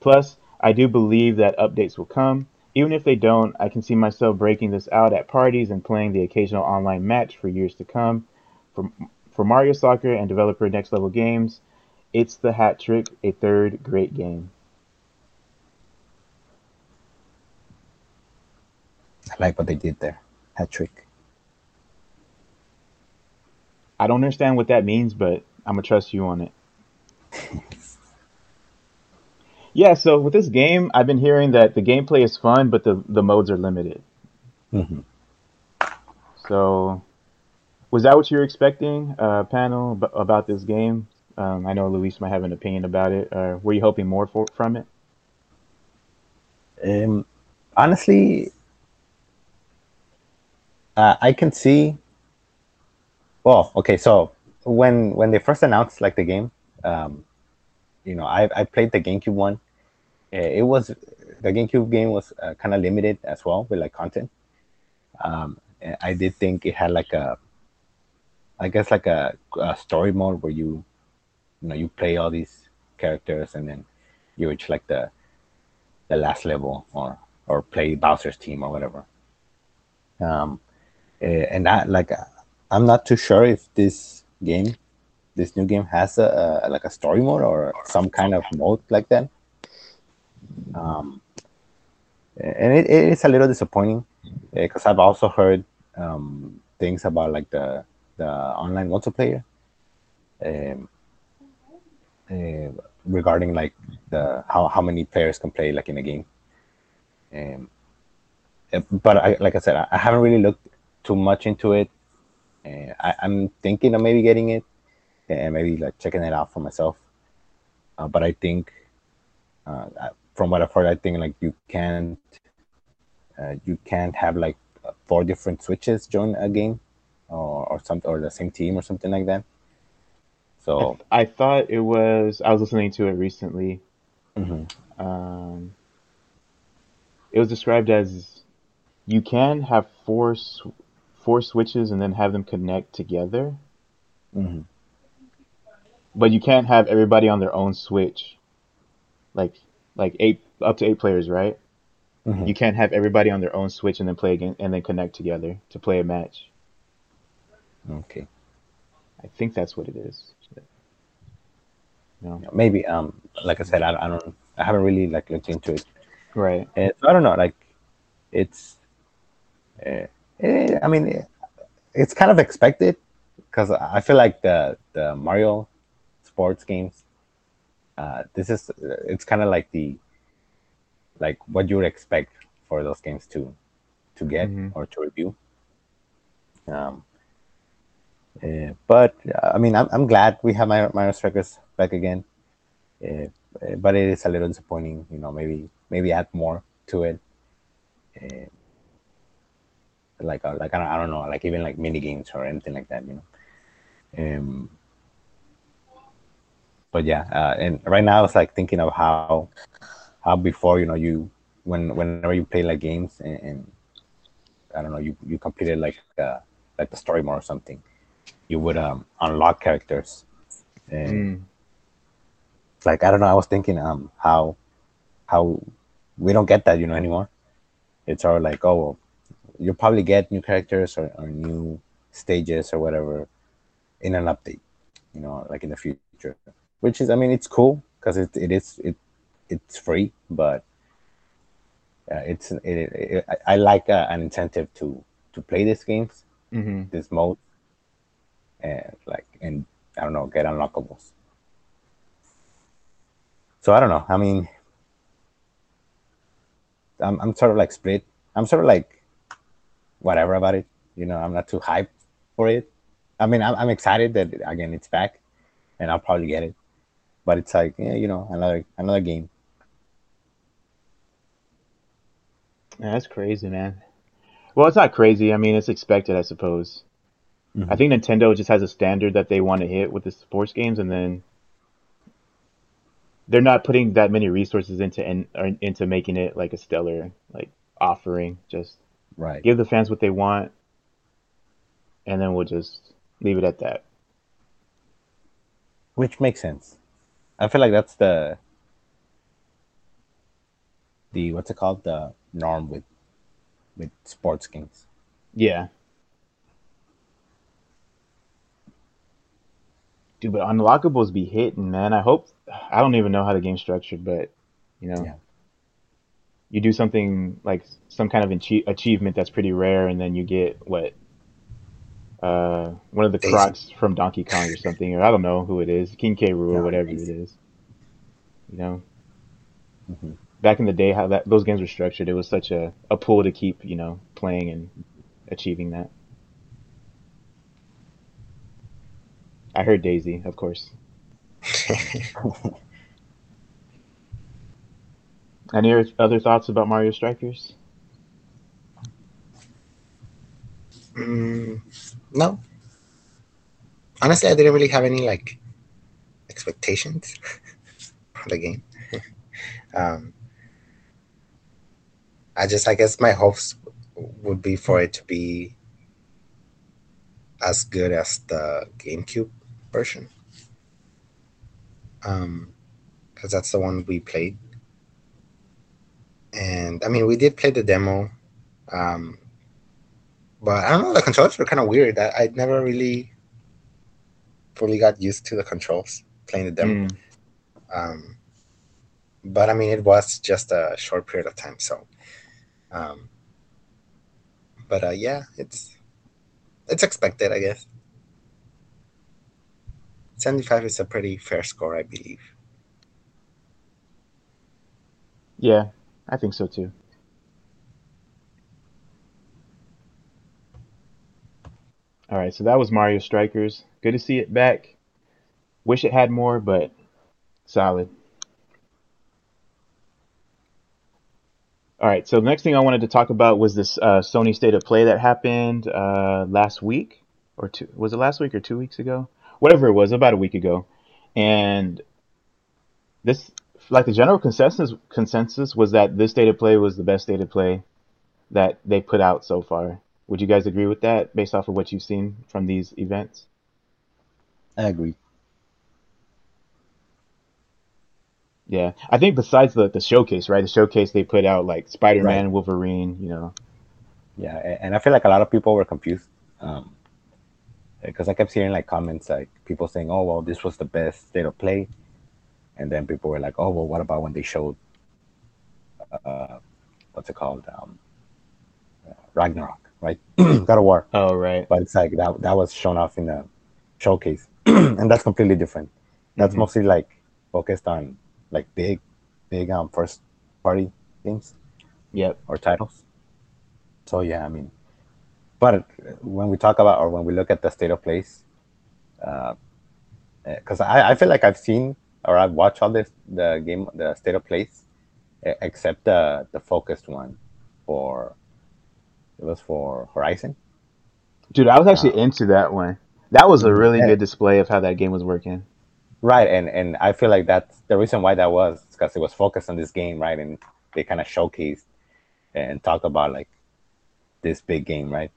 Plus, I do believe that updates will come, Even if they don't, I can see myself breaking this out at parties and playing the occasional online match for years to come. For, for Mario Soccer and developer Next Level Games, it's the hat trick, a third great game. I like what they did there. Hat trick. I don't understand what that means, but I'm gonna trust you on it. [laughs] yeah, so with this game, I've been hearing that the gameplay is fun, but the the modes are limited. hmm So, was that what you were expecting, uh, panel, ab- about this game? Um, I know Luis might have an opinion about it. Uh, were you hoping more for, from it? Um, honestly, uh, I can see. Well, okay, so when when they first announced like the game, um, you know, I I played the GameCube one. Uh, It was the GameCube game was uh, kind of limited as well with like content. Um, I did think it had like a, I guess like a, a story mode where you, you know, you play all these characters and then you reach like the the last level or or play Bowser's team or whatever. Um, eh, and that like I'm not too sure if this game, this new game has a, a like a story mode or some kind of mode like that. Um, and it, it is a little disappointing because I've also heard um, things about like the the online multiplayer um, uh, regarding like the how, how many players can play like in a game. Um, uh, but I, like I said, I, I haven't really looked too much into it. Uh, I, I'm thinking of maybe getting it and maybe like checking it out for myself. Uh, but I think, uh, from what I've heard, I think like you can't, uh, you can't have like four different switches join a game, or or something, or the same team or something like that. I, So, I thought it was. I was listening to it recently. mhm, Um, it was described as you can have four sw- four switches and then have them connect together, mhm. But you can't have everybody on their own switch. Like like eight up to eight players, right? Mhm. You can't have everybody on their own switch and then play again and then connect together to play a match. okay. I think that's what it is. No. maybe um like i said i, I don't i haven't really like looked into it Right. and so i don't know like it's uh, eh, i mean it's kind of expected because i feel like the the mario sports games uh this is it's kind of like the like what you would expect for those games to to get Mhm. or to review um uh, but uh, I mean, I'm, I'm glad we have my Mario Strikers back again. Uh, uh, but it is a little disappointing, you know. Maybe maybe add more to it, uh, like uh, like I don't, I don't know, like even like mini games or anything like that, you know. Um, but yeah, uh, and right now it's like thinking of how how before you know you when whenever you play like games and, and I don't know you you completed like uh, like the story mode or something you would um, unlock characters. And Mm. like I don't know, I was thinking um how how we don't get that you know anymore. It's all like oh well, you'll probably get new characters or, or new stages or whatever in an update, you know, like in the future. Which is I mean it's cool because it, it is it it's free, but uh, it's it, it, I I like uh, an incentive to to play these games, hmm this mode, and like and I don't know, get unlockables. So I don't know. I mean, I'm I'm sort of like split. I'm sort of like whatever about it. You know, I'm not too hyped for it. I mean, I'm I'm excited that again it's back, and I'll probably get it. But it's like yeah, you know, another another game. Yeah, that's crazy, man. Well, it's not crazy. I mean, it's expected, I suppose. I Mhm. think Nintendo just has a standard that they want to hit with the sports games, and then they're not putting that many resources into or into making it like a stellar like offering. Just Right. give the fans what they want, and then we'll just leave it at that. Which makes sense. I feel like that's the the what's it called the norm with with sports games. Yeah. Dude, but unlockables be hitting, man. I hope I don't even know how the game's structured, but you know, Yeah. you do something like some kind of achie- achievement that's pretty rare, and then you get what uh one of the crocs from Donkey Kong or something, or I don't know who it is, King K. Rool or whatever it is. You know, Mhm. back in the day, how that those games were structured, it was such a a pull to keep you know playing and achieving that. I heard Daisy, of course. [laughs] Any other thoughts about Mario Strikers? Mm, no. Honestly, I didn't really have any like expectations [laughs] for the game. [laughs] um, I just, I guess, my hopes would be for it to be as good as the GameCube version. Um, because that's the one we played. And I mean, we did play the demo. Um, but I don't know, the controls were kind of weird. I, I never really fully got used to the controls playing the demo. Mm, Um, but I mean, it was just a short period of time. So, um, but uh, yeah, it's it's expected, I guess. Seventy-five is a pretty fair score, I believe. yeah, I think so too. All right, so that was Mario Strikers. Good to see it back. Wish it had more, but solid. All right, so the next thing I wanted to talk about was this uh, Sony State of Play that happened uh, last week, or two, was it last week or two weeks ago? Whatever it was, about a week ago. And this, like the general consensus consensus was that this State of Play was the best State of Play that they put out so far. Would you guys agree with that, based off of what you've seen from these events? I agree. Yeah, I think besides the the showcase, right? The showcase they put out like Spider-Man, Wolverine, you know. Yeah, and I feel like a lot of people were confused. Um, because I kept hearing like comments like people saying, "Oh, well, this was the best state of play," and then people were like, "Oh, well, what about when they showed, uh, what's it called, um, Ragnarok, right? God of War." Oh, right. But it's like that that was shown off in a showcase, [clears throat] and that's completely different. That's Mhm. mostly like focused on like big, big um first party games Yep. or titles. So yeah, I mean, but when we talk about or when we look at the state of plays, because I, I feel like I've seen or I've watched all this the game the state of plays, e- except the the focused one for it was for Horizon. Dude, I was actually into that one. That was a really good display of how that game was working. Right, and and I feel like that's the reason why that was because it was focused on this game, right? And they kind of showcased and talked about like this big game, right?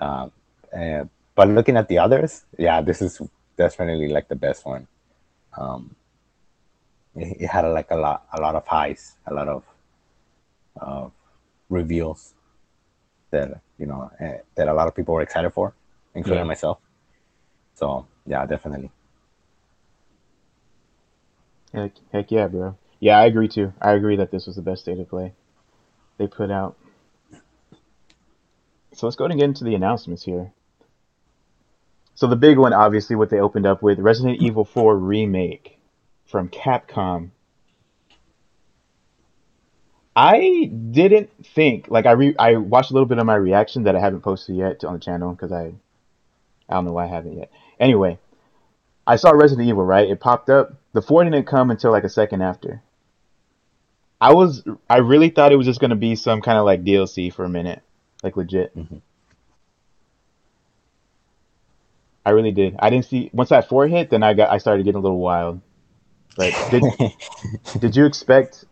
Um, and, but looking at the others, yeah, this is definitely like the best one. Um, it, it had like a lot, a lot of highs, a lot of uh, reveals that you know eh, that a lot of people were excited for, including Yeah. myself. So yeah, definitely. Heck, heck yeah, bro. Yeah, I agree too. I agree that this was the best state of play they put out. So let's go ahead and get into the announcements here. So the big one, obviously, what they opened up with Resident Evil 4 remake from Capcom. I didn't think like I re- I watched a little bit of my reaction that I haven't posted yet on the channel because I I don't know why I haven't yet. Anyway, I saw Resident Evil, right? It popped up. The 4 didn't come until like a second after. I was I really thought it was just gonna be some kind of like DLC for a minute, like legit. Mhm. I really did. I didn't see once that four hit, then I got I started getting a little wild. But did [laughs] did you expect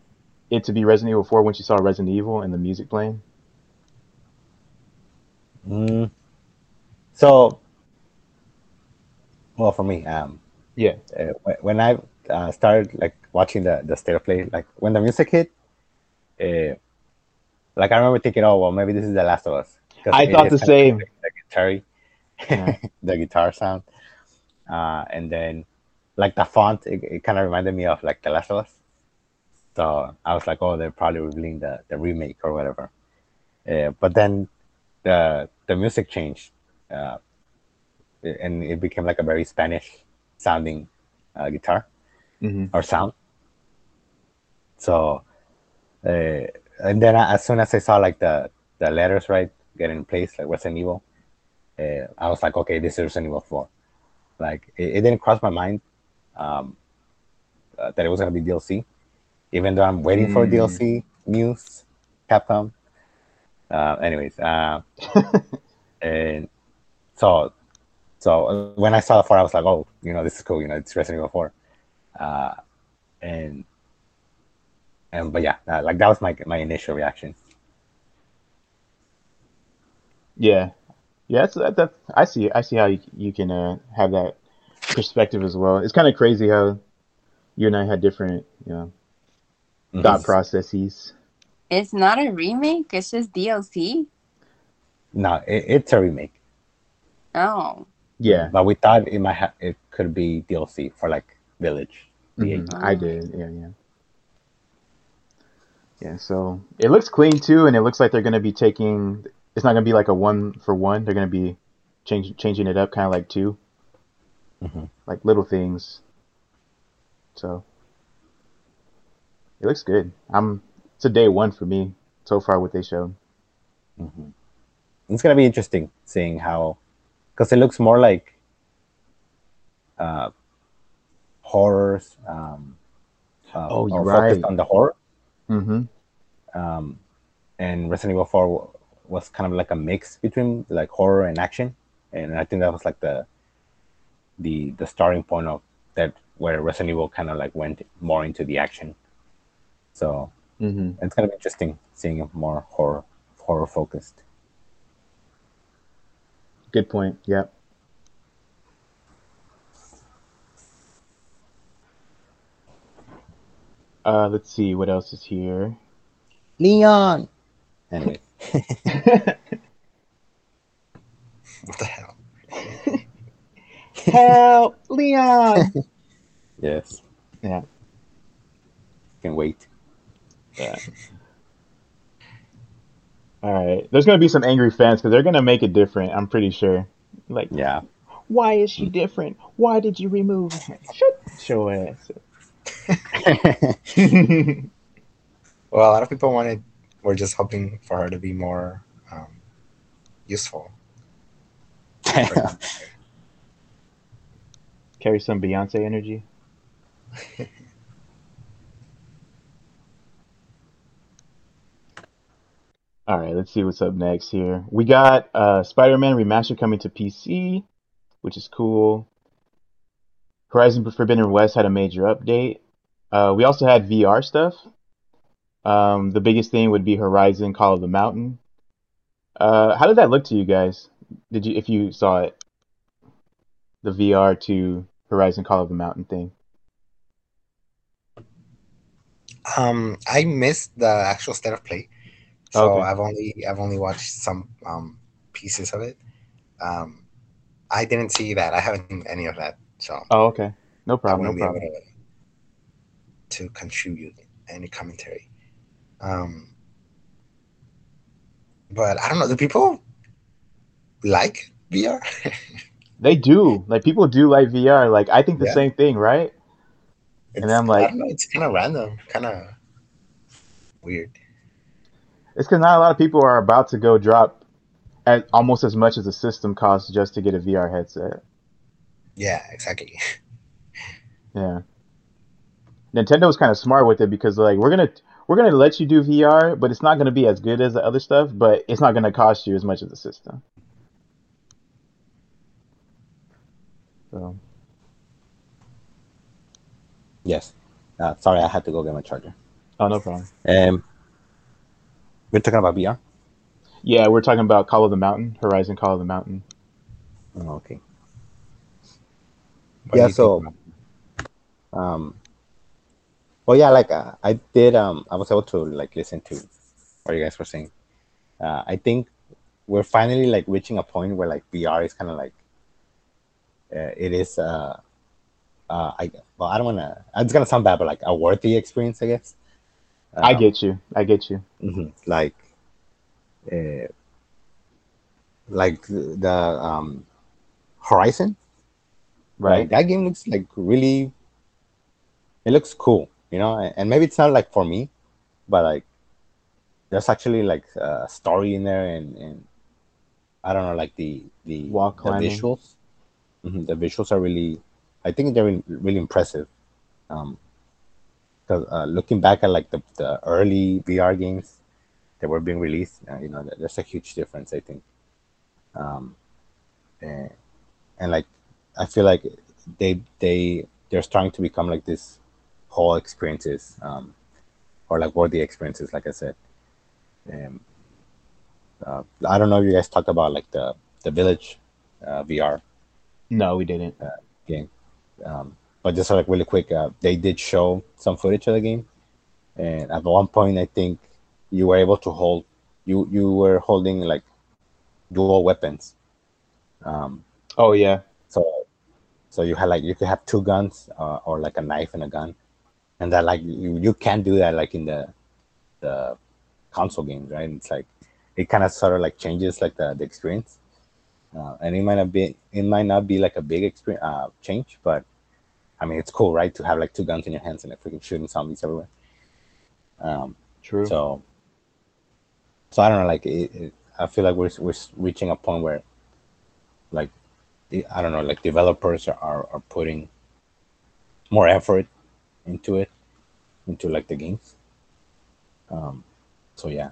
it to be Resident Evil 4 once you saw Resident Evil and the music playing? Mm. So, well, for me, um, Yeah. uh, when I uh, started like watching the the state of play, like when the music hit, uh, like I remember thinking, oh well, maybe this is The Last of Us. I thought the same. like The guitar, Yeah. [laughs] the guitar sound, uh, and then like the font, it, it kind of reminded me of like The Last of Us. So I was like, oh, they're probably revealing the, the remake or whatever. Uh, but then the the music changed, uh, and it became like a very Spanish sounding uh, guitar hmm or sound. So, uh, and then I, as soon as I saw like the the letters right get in place, like Resident Evil, uh, I was like, okay, this is Resident Evil Four. Like it, it didn't cross my mind um, uh, that it was gonna be DLC, even though I'm waiting for Mm. DLC news, Capcom. Uh, anyways, uh, [laughs] and so so when I saw the four, I was like, oh, you know, this is cool. You know, it's Resident Evil Four uh, and and but yeah, uh, like that was my my initial reaction. Yeah, yeah. That's, that, that, I see. I see how you, you can uh, have that perspective as well. It's kind of crazy how you and I had different, you know, Mhm. thought processes. It's not a remake. It's just DLC. No, it, it's a remake, Oh, Yeah, but we thought it might have it could be DLC for like Village. the mhm, eight. I did. Yeah, yeah, yeah. So it looks clean too, and it looks like they're gonna be taking. It's not gonna be like a one for one. They're gonna be changing changing it up, kind of like two, Mhm. like little things. So it looks good. I'm. It's a day one for me so far. What they showed. Mhm. It's gonna be interesting seeing how, because it looks more like uh, horrors. Um, uh, Oh, you're or focused on the horror. Mm-hmm. um, and Resident Evil 4 was kind of like a mix between like horror and action, and I think that was like the the the starting point of that where Resident Evil kind of like went more into the action. So Mm-hmm. it's kind of interesting seeing it more horror horror focused. Good point. Yep. Uh, let's see what else is here. Leon. Anyway, [laughs] What the hell? Help, Leon. [laughs] yes. Yeah. Can wait. Yeah. All right. There's gonna be some angry fans because they're gonna make it different. I'm pretty sure. Like, Yeah. why is she different? Why did you remove her? Shut your ass. Well, a lot of people wanted were just hoping for her to be more um, useful. [laughs] Carry some Beyonce energy. [laughs] All right, let's see what's up next here. We got uh, Spider-Man Remastered coming to PC, which is cool. Horizon Forbidden West had a major update. Uh, we also had VR stuff. Um, the biggest thing would be Horizon Call of the Mountain. Uh, how did that look to you guys? Did you, if you saw it, the VR to Horizon Call of the Mountain thing? Um, I missed the actual state of play, so Okay. I've only I've only watched some um, pieces of it. Um, I didn't see that. I haven't seen any of that, so Oh, okay. No problem. No problem. to, to contribute any commentary. Um, but I don't know. Do people like VR? [laughs] They do. Like people do like VR. Like I think the Yeah. same thing, right? It's, And I'm I like- don't know, it's kind of random, kind of weird. It's because not a lot of people are about to go drop at almost as much as the system costs just to get a VR headset. Yeah, exactly. [laughs] Yeah. Nintendo was kind of smart with it because like we're gonna we're gonna let you do VR, but it's not gonna be as good as the other stuff, but it's not gonna cost you as much as the system. So Yes. Uh, sorry, I had to go get my charger. oh no problem. Um, we're talking about VR. Yeah, we're talking about Call of the Mountain, Horizon Call of the Mountain. Oh, okay. What Yeah, so- um well yeah like uh, i did um i was able to like listen to what you guys were saying. Uh, I think we're finally like reaching a point where like VR is kind of like uh, it is. Uh, uh, I well, I don't want to. It's gonna sound bad, but like a worthy experience, I guess. I Um, get you. I get you. Mhm. Like, uh, like the um, Horizon, Right. Like, that game looks like really. It looks cool, you know, and, maybe it's not like for me, but like, there's actually like a story in there, and and I don't know, like the the Wall the visuals. Mhm, The visuals are really, I think they're really, really impressive. Um, because uh, looking back at like the, the early VR games that were being released, uh, you know, there's a huge difference, I think. Um, and, and like, I feel like they they they're starting to become like this whole experiences, um, or like worthy experiences, like I said. Um, uh, I don't know if you guys talked about like the the village uh, VR No, we didn't. game. Um, but just like really quick, uh, they did show some footage of the game, and at one point, I think you were able to hold you you were holding like dual weapons. Um, Oh yeah. so so you had like you could have two guns uh, or like a knife and a gun, and that like you, you can't do that like in the the console games, right? It's like it kind of sort of like changes like the, the experience, uh, and it might not be it might not be like a big experience uh, change, but I mean it's cool, right? To have like two guns in your hands and like freaking shooting zombies everywhere. Um, True. so, so I don't know. Like, it, it, I feel like we're we're reaching a point where, like, the- I don't know, like developers are are putting more effort into it, into like the games. Um, so yeah,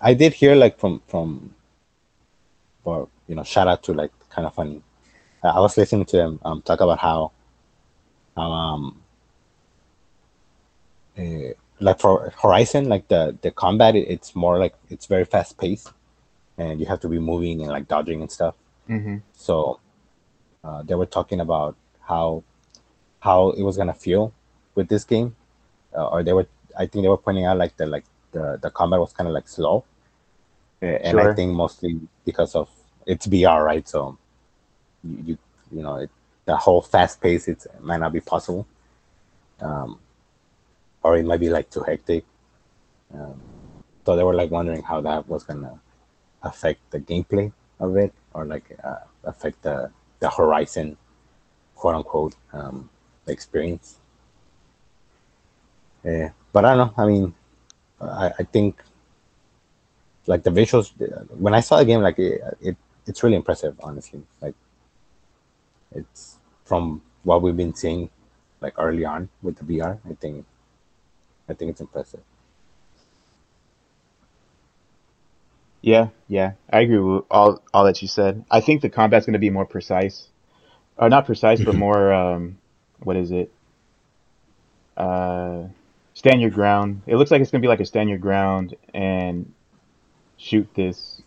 I did hear like from from, or you know, shout out to like Kinda Funny. I was listening to them um, talk about how um, uh, like for Horizon, like the the combat, it, it's more like it's very fast paced, and you have to be moving and like dodging and stuff. hmm So uh, they were talking about how how it was gonna feel with this game, uh, or they were I think they were pointing out like the like the the combat was kind of like slow, Uh, and I think mostly because of it's VR, right? So you you, you know it, the whole fast pace it might not be possible, um, or it might be like too hectic. Um, so they were like wondering how that was gonna affect the gameplay of it, or like uh, affect the the Horizon, quote unquote, um, experience. Yeah, but I don't know. I mean, I, I think like the visuals when I saw the game, like it, it it's really impressive, honestly. Like it's from what we've been seeing like early on with the VR. I think I think it's impressive. Yeah, yeah. I agree with all all that you said. I think the combat's going to be more precise, or not precise, but [laughs] more um, what is it? Uh, stand your ground. It looks like it's going to be like a stand your ground and shoot this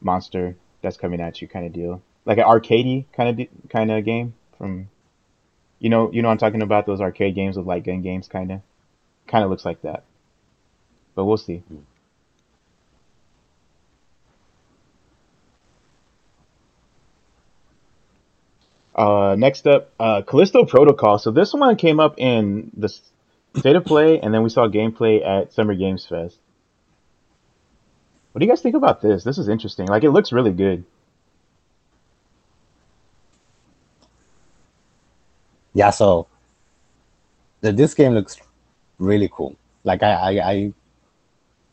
monster that's coming at you kind of deal, like an arcadey kind of kind of game from, you know, you know I'm talking about those arcade games with like gun games kind of, kind of looks like that, but we'll see. Uh, next up, uh, Callisto Protocol. So this one came up in the state of play, and then we saw gameplay at Summer Games Fest. What do you guys think about this? This is interesting. Like, it looks really good. Yeah, so the, this game looks really cool. Like I, I, I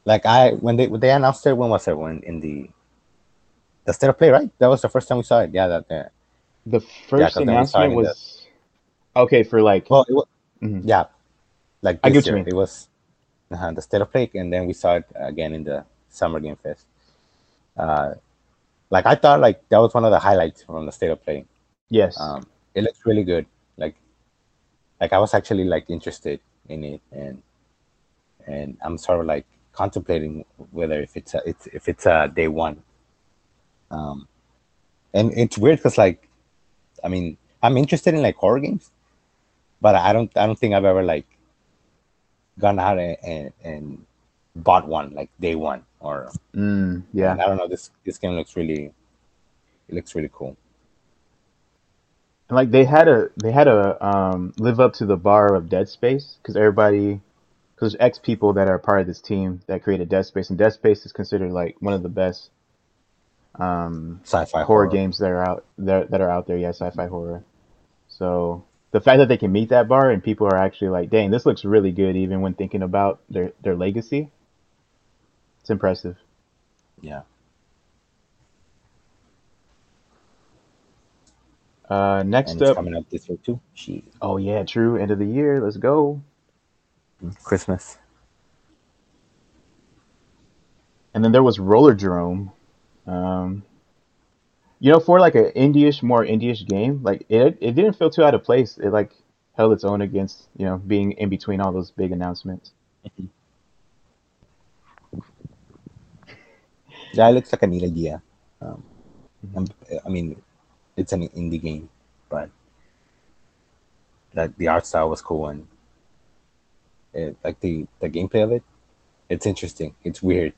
like I when they when they announced it, when was it? When in the the state of play, right? That was the first time we saw it. Yeah, that. Uh, The Yeah, first 'cause then we saw it announcement in the- was okay for like. well, it was, mhm. yeah, like I this get year it was uh, the state of play, and then we saw it again in the summer game fest. Uh, like I thought, like that was one of the highlights from the state of play. Yes. Um, it looks really good. Like, I was actually like interested in it, and and I'm sort of like contemplating whether if it's a, it's if it's a day one. Um, and it's weird because like, I mean, I'm interested in like horror games, but I don't I don't think I've ever like gone out and and, and bought one like day one. or Mm, yeah. I don't know. This this game looks really, it looks really cool. Like they had a they had to um, live up to the bar of Dead Space because everybody because there's X people that are part of this team that created Dead Space and Dead Space is considered like one of the best um, Sci-fi horror horror. games that are out that, that are out there. Yeah, sci-fi horror. So the fact that they can meet that bar and people are actually like, dang, this looks really good, even when thinking about their their legacy. It's impressive. Yeah. Uh, And next it's up, coming up this year too. She oh yeah, true, end of the year. Let's go. Christmas. And then there was Rollerdrome. Um, you know, for like an indie-ish, more indie-ish game, like it it didn't feel too out of place. It like held its own against, you know, being in between all those big announcements. [laughs] It looks like a neat idea. Um, and, I mean, it's an indie game, but like the art style was cool and it, like the the gameplay of it, it's interesting. It's weird.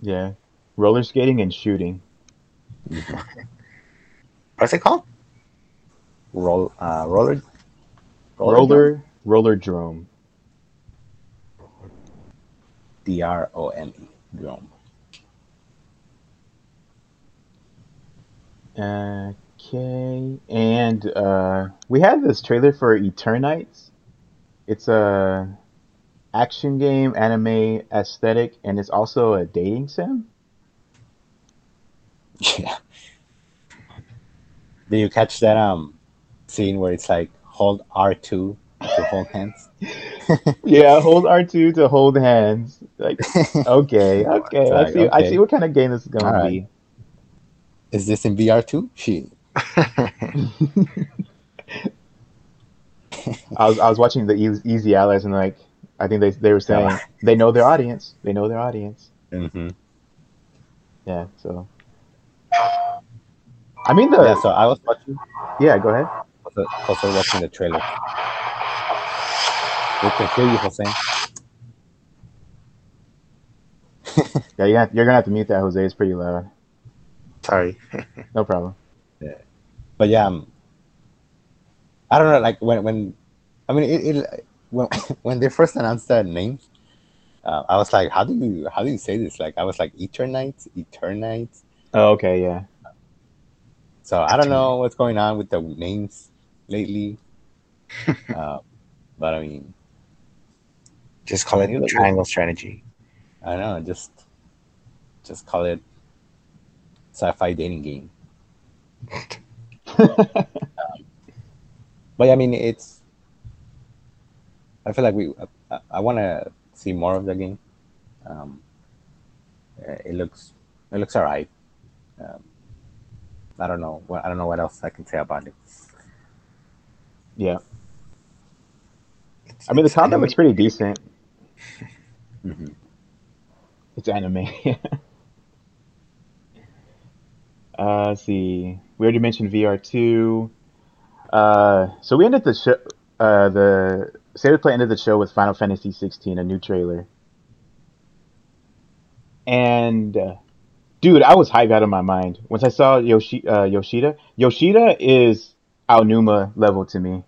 Yeah, roller skating and shooting. [laughs] What's it called? Roll, uh, roller, Roller Rollerdrome. D R O M E, drone. Okay, and uh, we had this trailer for Eternights. It's a action game, anime aesthetic, and it's also a dating sim. Yeah. Did you catch that um scene where it's like hold R two to hold hands? [laughs] Yeah, hold R two to hold hands. Like, [laughs] okay, okay, I see. I see what kind of game this is gonna be. Is this in VR too? She. [laughs] I was I was watching the Eas- Easy Allies and like I think they they were saying Yeah. they know their audience. They know their audience. Mm-hmm. Yeah. So. I mean the Yeah. So I was watching. yeah. Go ahead. Also, also watching the trailer. We can hear you, Jose. [laughs] Yeah, yeah. You're gonna have to mute that, Jose. It's pretty loud. Sorry. No problem. But yeah, um, I don't know. Like when when, I mean, it, it when [laughs] when they first announced that name, uh, I was like, how do you how do you say this? Like I was like Eternights, Eternights. Oh, okay. Yeah. So I don't know what's going on with the names lately. [laughs] uh, but I mean, Just call it triangle strategy. I don't know. Just just call it sci-fi dating game. [laughs] [laughs] But I mean, it's. I feel like we. I, I want to see more of the game. Um, uh, it looks. It looks alright. Um, I don't know. What I don't know what else I can say about it. yeah. It's- I mean, the anime. looks pretty decent. [laughs] Mhm. It's anime. [laughs] uh, let's see. We already mentioned VR two. Uh, so we ended the show. Uh, the of Play ended the show with Final Fantasy 16, a new trailer. And uh, dude, I was hyped out of my mind once I saw Yoshi uh, Yoshida. Yoshida is Aonuma level to me.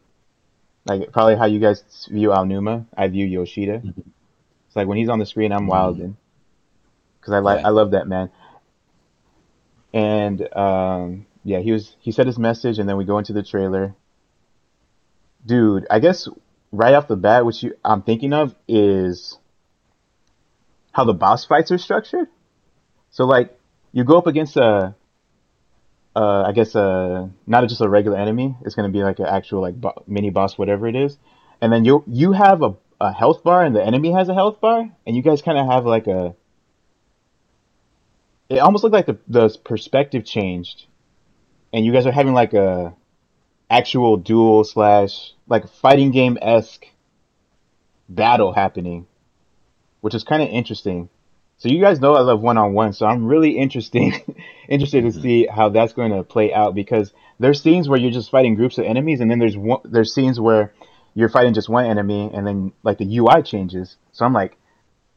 Like probably how you guys view Aonuma, I view Yoshida. Mhm. It's like when he's on the screen, I'm Mhm. wilding because I like. I love that man. And um, yeah, he was he said his message, and then we go into the trailer. Dude, I guess right off the bat, what you I'm thinking of is how the boss fights are structured. So like you go up against a, I guess a not just a regular enemy. It's gonna be like an actual like bo- mini boss, whatever it is, and then you you have a, a health bar and the enemy has a health bar, and you guys kind of have like a. It almost looked like the the perspective changed, and you guys are having like a actual duel slash like fighting game esque battle happening, which is kind of interesting. So you guys know I love one on one, so I'm really interesting [laughs] interested to Mhm. see how that's going to play out because there's scenes where you're just fighting groups of enemies, and then there's one, there's scenes where you're fighting just one enemy, and then like the UI changes. So I'm like,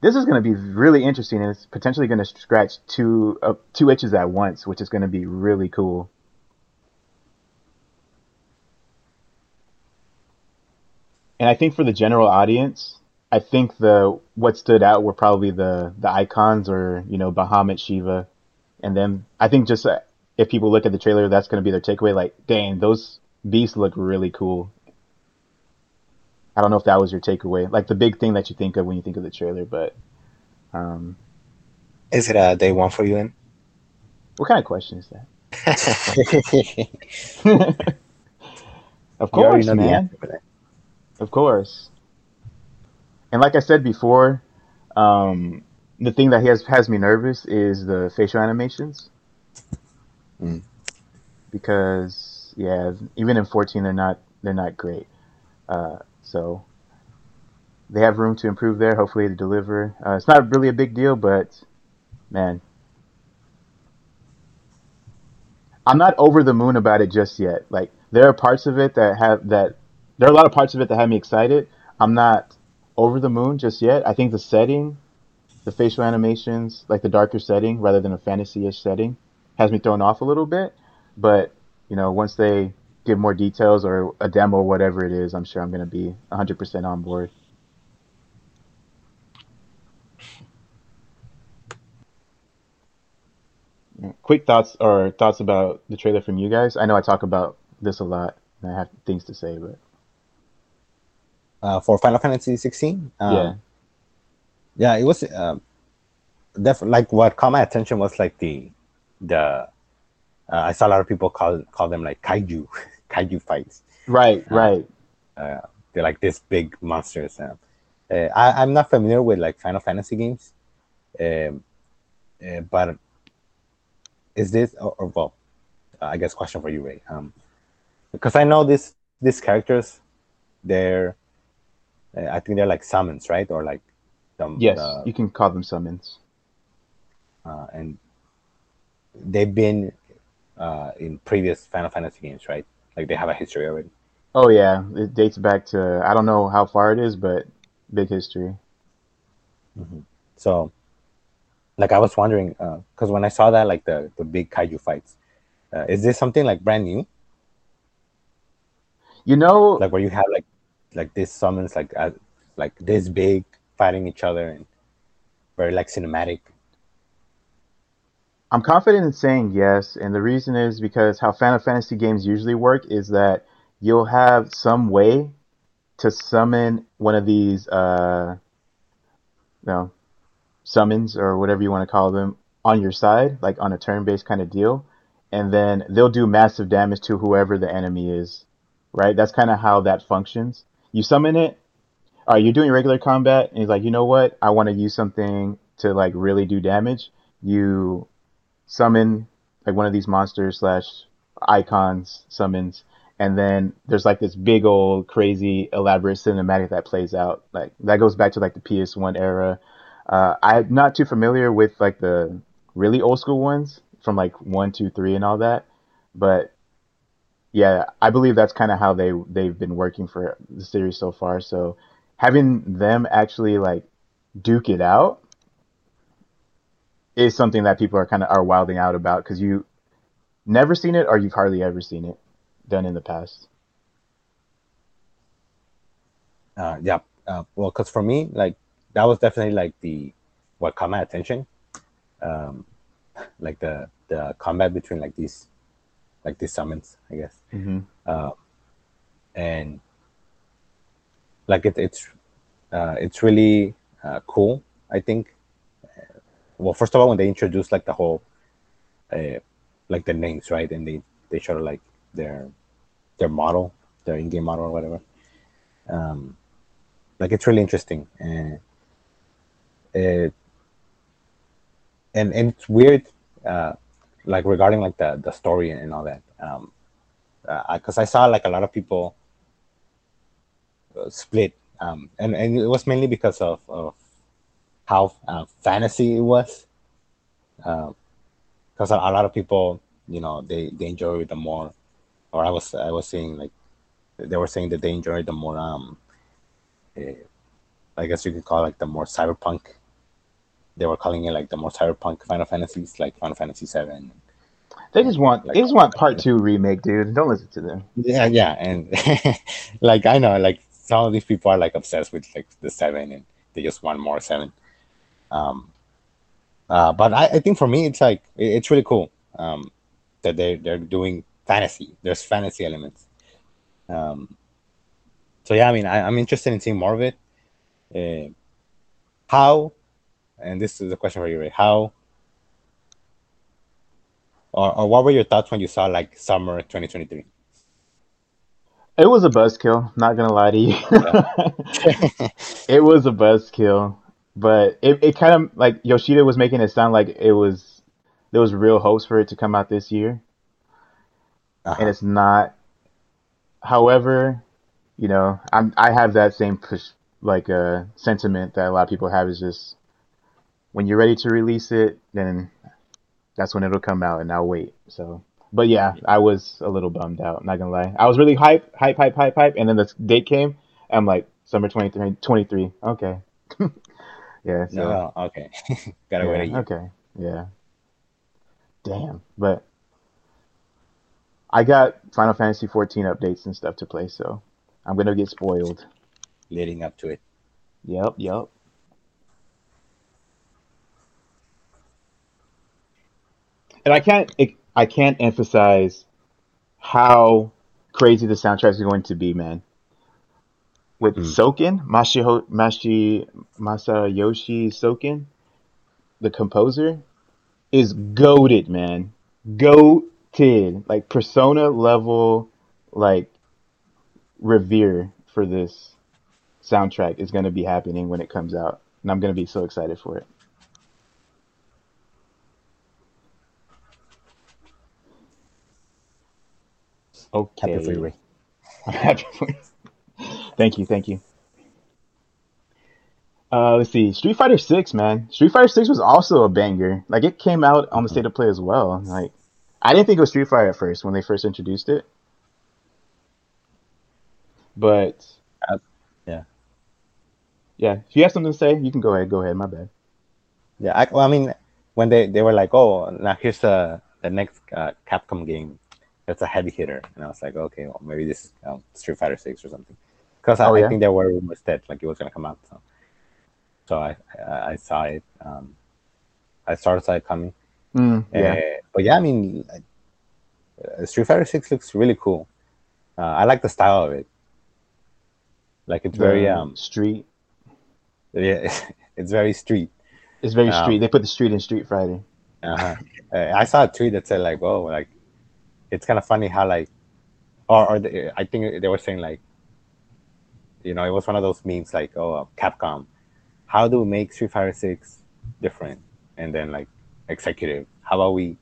this is going to be really interesting, and it's potentially going to scratch two uh, two itches at once, which is going to be really cool. And I think for the general audience, I think the what stood out were probably the the Eikons or you know Bahamut Shiva, and then I think just uh, if people look at the trailer, that's going to be their takeaway. Like, dang, those beasts look really cool. I don't know if that was your takeaway, like the big thing that you think of when you think of the trailer. But um, Is it a day one for you? Then? what kind of question is that? [laughs] of course, man. Of course. And like I said before, um, the thing that has has me nervous is the facial animations. Mm. Because yeah, even in 14 they're not they're not great. Uh, so they have room to improve there. Hopefully they deliver. Uh, it's not really a big deal, but man, I'm not over the moon about it just yet. Like there are parts of it that have that there are a lot of parts of it that have me excited. I'm not over the moon just yet. I think the setting, the facial animations, like the darker setting rather than a fantasy-ish setting, has me thrown off a little bit. But you know, once they give more details or a demo or whatever it is, I'm sure I'm going to be 100% on board. Quick thoughts or thoughts about the trailer from you guys. I know I talk about this a lot and I have things to say, but Uh, for Final Fantasy 16, um, yeah. yeah, it was um, def- like what caught my attention was like the the uh, I saw a lot of people call call them like kaiju [laughs] kaiju fights. Right, Uh, right. Uh, they're like this big monsters. Uh, uh, I, I'm not familiar with like Final Fantasy games, um, uh, but is this or, or well, I guess question for you, Ray? Um, because I know this these characters, they're uh, I think they're like summons, right? Or like the, Yes, the you can call them summons. uh, and they've been uh, in previous Final Fantasy games, right? Like they have a history already. Oh yeah, it dates back to I don't know how far it is, but big history. So, like, I was wondering because when I saw that, like the the big kaiju fights, uh, is this something like brand new? You know, Like where you have like like this summons like uh, like this big fighting each other and very like cinematic. I'm confident in saying yes, and the reason is because how Final Fantasy games usually work is that you'll have some way to summon one of these, uh, you know, summons or whatever you want to call them on your side, like on a turn-based kind of deal, and then they'll do massive damage to whoever the enemy is, right? That's kind of how that functions. You summon it, all right, you're doing regular combat, and he's like, you know what? I want to use something to like really do damage. You summon like one of these monsters slash Eikons summons and then there's like this big old crazy elaborate cinematic that plays out like that goes back to like the ps1 era. Uh, i'm not too familiar with like the really old school ones from like one two three and all that but yeah i believe that's kind of how they they've been working for the series so far. So having them actually like duke it out is something that people are kind of are wilding out about because you never seen it or you've hardly ever seen it done in the past. Uh, yeah. Uh, well, because for me, like that was definitely like the what caught my attention. Um, like the the combat between like these like these summons, I guess. hmm uh, and like it, it's uh, it's really uh, cool. I think. Well, first of all, when they introduced like the whole, uh, like the names, right, and they they showed like their their model, their in-game model or whatever. Um, like it's really interesting, and it and and it's weird, uh, like regarding like the the story and all that. Um, because I saw like a lot of people uh, split, um, and and it was mainly because of of how uh, fantasy it was. Because a, a lot of people, you know, they they enjoy the more, or I was I was saying like they were saying that they enjoyed the more um, eh, I guess you could call it like the more cyberpunk they were calling it like the more cyberpunk Final Fantasies, like Final Fantasy Seven. They just want Like- they just want part two remake, dude. Don't listen to them. Yeah, yeah, and [laughs] like I know, like some of these people are like obsessed with like the seven, and they just want more seven. Um, uh, but I, I think for me, it's like it- it's really cool um, that they they're doing fantasy. There's fantasy elements. Um, so yeah, I mean, I, I'm interested in seeing more of it. Uh, how, and this is a question for you, Ray. How, or, or what were your thoughts when you saw like summer 2023? It was a buzzkill. Not gonna lie to you. [laughs] it was a buzzkill, but it, it kind of like Yoshida was making it sound like it was there was real hopes for it to come out this year, Uh-huh. and it's not. However, you know, I'm I have that same push like uh sentiment that a lot of people have is just when you're ready to release it, then that's when it'll come out, and I'll wait. So, but yeah, I was a little bummed out. Not gonna lie, I was really hype, hype, hype, hype, hype, and then the date came. I'm like summer 23, 23. Okay, [laughs] yeah. So, No, okay. [laughs] Gotta wait a yeah, year. okay, yeah. Damn, but I got Final Fantasy 14 updates and stuff to play, so I'm gonna get spoiled. leading up to it. Yep, yep. And I can't I can't emphasize how crazy the soundtrack is going to be, man. With Mm. Soken, Mashiho, Mashi Masayoshi Soken, the composer, is goaded, man. Goated. Like persona level like revere for this soundtrack is going to be happening when it comes out, and I'm going to be so excited for it. Okay. [laughs] Happy for you, I'm happy for you. Thank you, thank you. Uh, let's see, Street Fighter Six, man. Street Fighter Six was also a banger. Like it came out on the state of play as well. Like I didn't think it was Street Fighter at first when they first introduced it, but Uh, yeah. yeah. If you have something to say, you can go ahead. Go ahead. My bad. Yeah, I, well, I mean, when they, they were like, oh, now here's the the next uh, Capcom game. It's a heavy hitter, and I was like, okay, well, maybe this is um, Street Fighter Six or something, because I, Oh, I yeah? think there were rumors that like it was gonna come out. So, so I I, I saw it. Um, I started saw it coming. Mm, yeah. Uh, but yeah, I mean, uh, Street Fighter Six looks really cool. Uh, I like the style of it. Like it's very um street. yeah, [laughs] it's very street. It's very Um, street. They put the street in Street Fighter. Uh-huh. Uh, I saw a tweet that said like, "Oh, like it's kind of funny how like, or or the, I think they were saying like, you know, it was one of those memes like, oh, Capcom, how do we make Street Fighter Six different? And then like executive, how about we,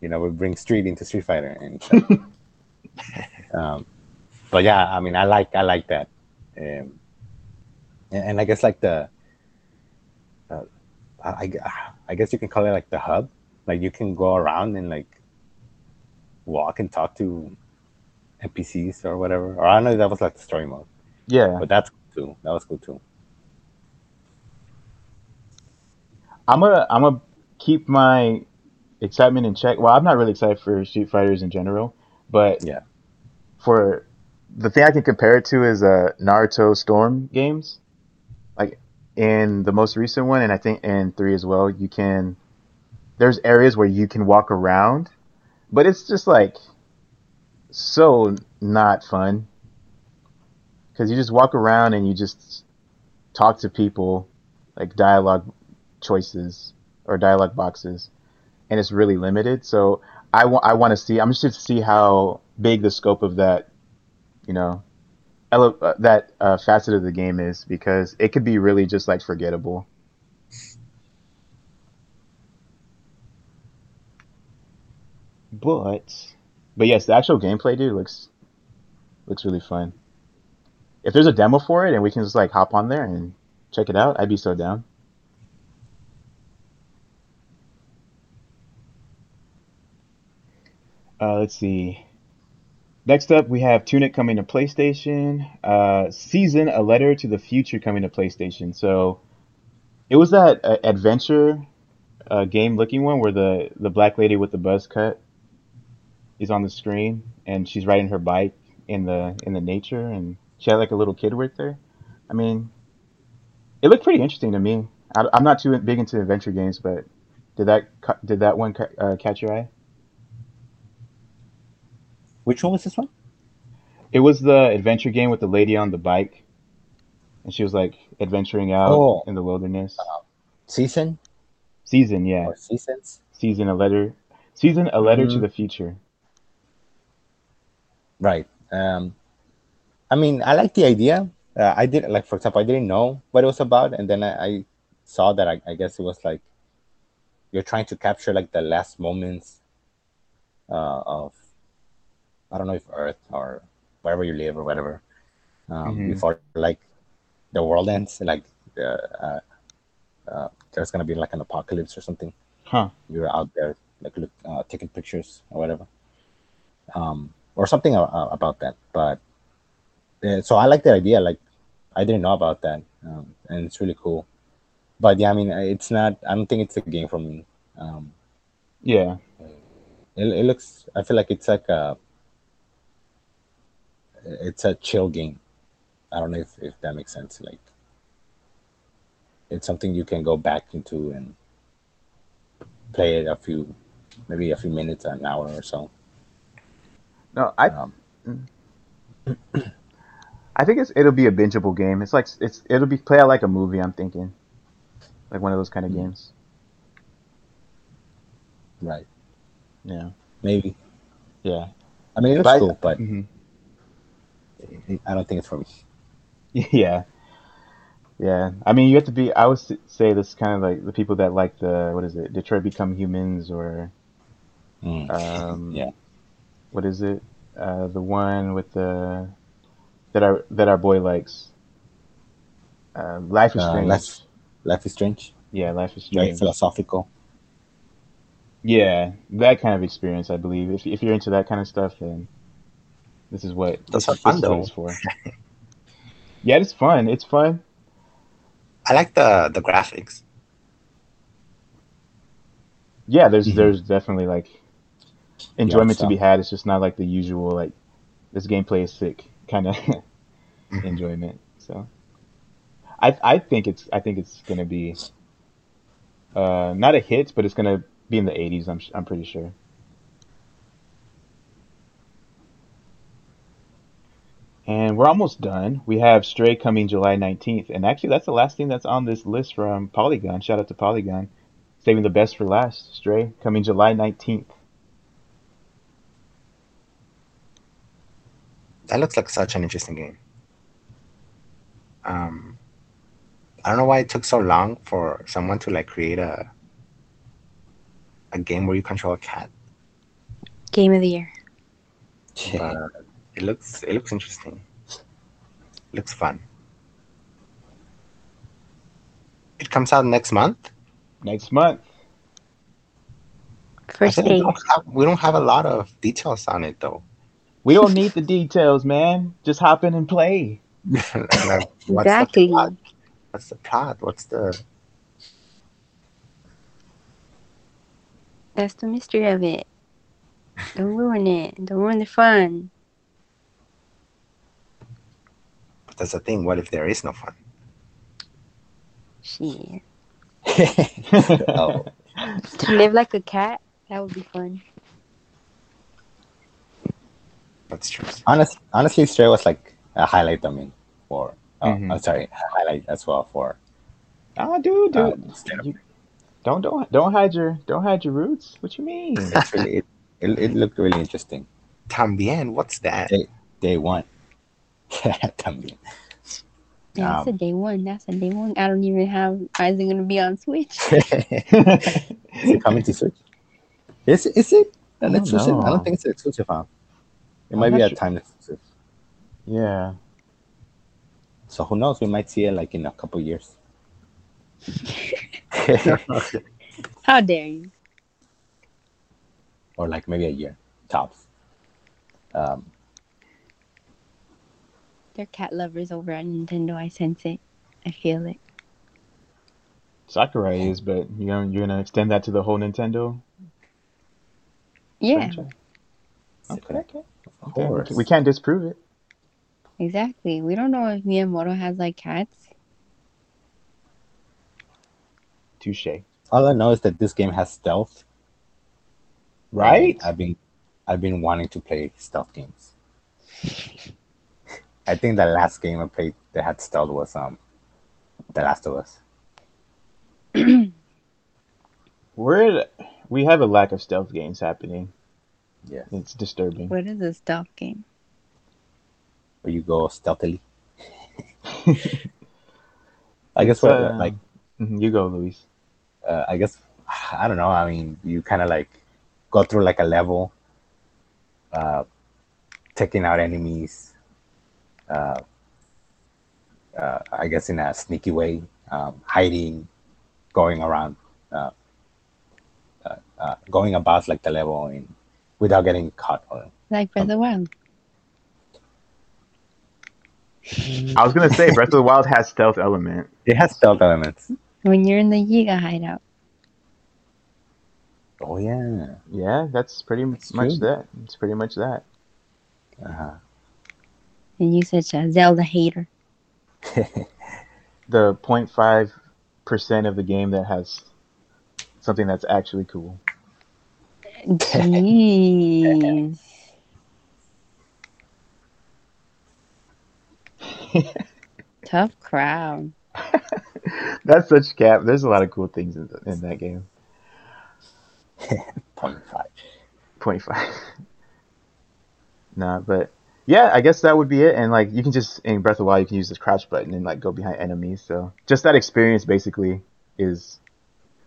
you know, we bring Street into Street Fighter and. stuff. [laughs] um, but yeah, I mean, I like I like that, um, and, and I guess like the. Uh, I, I- I guess you can call it like the hub. Like you can go around and like walk and talk to NPCs or whatever. Or I don't know if that was like the story mode, Yeah. but that's cool too. That was cool too. I'm gonna I'm gonna keep my excitement in check. Well, I'm not really excited for Street Fighters in general, but Yeah. for the thing I can compare it to is uh Naruto Storm games. Like in the most recent one, and I think in three as well, you can. There's areas where you can walk around, but it's just like so not fun because you just walk around and you just talk to people like dialogue choices or dialogue boxes, and it's really limited. So I want I want to see. I'm just to see how big the scope of that, you know, ele- uh, that uh, facet of the game is because it could be really just like forgettable. But, but yes, the actual gameplay, dude, looks looks really fun. If there's a demo for it and we can just like hop on there and check it out, I'd be so down. Uh, let's see. Next up, we have Tunic coming to PlayStation. Uh, Season, a letter to the future coming to PlayStation. So, It was that uh, adventure uh, game looking one where the the black lady with the buzz cut is on the screen and she's riding her bike in the in the nature and she had like a little kid with her. I mean, it looked pretty interesting to me. I, I'm not too big into adventure games, but did that did that one uh, catch your eye? Which one was this one? It was the adventure game with the lady on the bike, and she was like adventuring out Oh. in the wilderness. Season Season, yeah, or seasons? season a letter, season a letter to Mhm. the future. Right. Um, I mean, I like the idea. Uh, I did like, for example, I didn't know what it was about, and then I, I saw that. I, I guess it was like you're trying to capture like the last moments uh, of I don't know if Earth or wherever you live or whatever um, Mhm. before like the world ends. Like uh, uh, uh, there's gonna be like an apocalypse or something. Huh. You're out there like look, uh, taking pictures or whatever, um, or something uh, about that. But so I like the idea. Like I didn't know about that, um, and it's really cool. But yeah, I mean, it's not. I don't think it's a game for me. Um, Yeah. it, it looks. I feel like it's like a. It's a chill game. I don't know if, if that makes sense. Like, it's something you can go back into and play it a few, maybe a few minutes, an hour or so. No, I Um, I think it's it'll be a bingeable game. It's like it's it'll be play out like a movie. I'm thinking, like one of those kind of Mm. games. right. Yeah. Maybe. Yeah. I mean, it's looks But I- cool, but hmm I don't think it's for me. [laughs] Yeah. Yeah. I mean, you have to be. I would say this is kind of like the people that like the what is it, Detroit Become Humans, or Mm. um, [laughs] Yeah. what is it, uh, the one with the that our that our boy likes. Uh, Life is Uh, Strange. Life- Life is Strange. Yeah, Life is strange. Very Strange. philosophical. Yeah, that kind of experience, I believe. If if you're into that kind of stuff, then this is what Those this, is- fun, this is though. for. yeah, it's fun. It's fun. I like the the graphics. Yeah, there's Mhm. there's definitely like enjoyment to be had. It's just not like the usual like this gameplay is sick kind of [laughs] enjoyment. So I I think it's I think it's gonna be uh not a hit, but it's gonna be in the 80s. I'm I'm pretty sure. And we're almost done. We have Stray coming July 19th. And actually, that's the last thing that's on this list from Polygon. Shout out to Polygon. Saving the best for last. Stray coming July 19th. That looks like such an interesting game. Um, I don't know why it took so long for someone to like create a a game where you control a cat. Game of the year. But it looks it looks interesting. looks fun. It comes out next month. Next month. First think we don't, have, we don't have a lot of details on it though. We don't need the details, man. Just hop in and play. Like, [laughs] what's the Exactly. plot? What's the plot? What's the That's the mystery of it. Don't ruin it. Don't ruin the fun. But that's the thing? What if there is no fun? Shit. [laughs] [laughs] oh, To live like a cat, that would be fun. That's true. honest, honestly, Stray was like a highlight. I mean, for oh, Mhm. I'm sorry, highlight as well for Ah, dude, uh, dude. Stray. You- don't don't don't hide your don't hide your roots. What you mean? It's [laughs] really, it, it, it looked really interesting. Tambien, what's that? Day, day one. [laughs] Yeah, también. Yeah, that's a Um, day one. That's a day one. I don't even have. Is it gonna be on Switch? [laughs] is it coming to Switch? Is is it an I don't exclusive? I don't think it's exclusive. Huh? It I'm might be not a sure. time exclusive. yeah. So who knows? We might see it like in a couple years. [laughs] [laughs] How dare you? or like maybe a year tops. Um, They're cat lovers over at Nintendo. I sense it. I feel it. Sakurai is, but you know you're gonna extend that to the whole Nintendo Yeah, franchise. Okay, okay, Of okay. course. We can't disprove it. exactly. We don't know if Miyamoto has like cats. Touche. All I know is that this game has stealth. Right? and I've been I've been wanting to play stealth games. [laughs] I think the last game I played that had stealth was um The Last of Us. [clears throat] We're we have a lack of stealth games happening. Yeah. It's disturbing. What is a stealth game? Where you go stealthily. [laughs] I guess what uh, like Mhm, You go, Luis. uh, I guess I don't know. I mean, you kind of like go through like a level, uh, taking out enemies. Uh, uh, I guess in a sneaky way, um, hiding, going around, uh, uh, uh, going about like the level in without getting caught. Or, Like Breath of the Wild. I was gonna say Breath of the Wild has stealth element. it has stealth elements. When you're in the Yiga hideout. Oh yeah. Yeah, that's pretty That's much true. that. It's pretty much that. Uh-huh. And you such a Zelda hater. [laughs] The 0.5 percent of the game that has something that's actually cool. Jeez. Tough crowd. [laughs] That's such cap. There's a lot of cool things in, in that game. [laughs] Point five. 0.5. [laughs] nah, but yeah, I guess that would be it. And like you can just in Breath of the Wild, you can use this crouch button and like go behind enemies. So just that experience basically is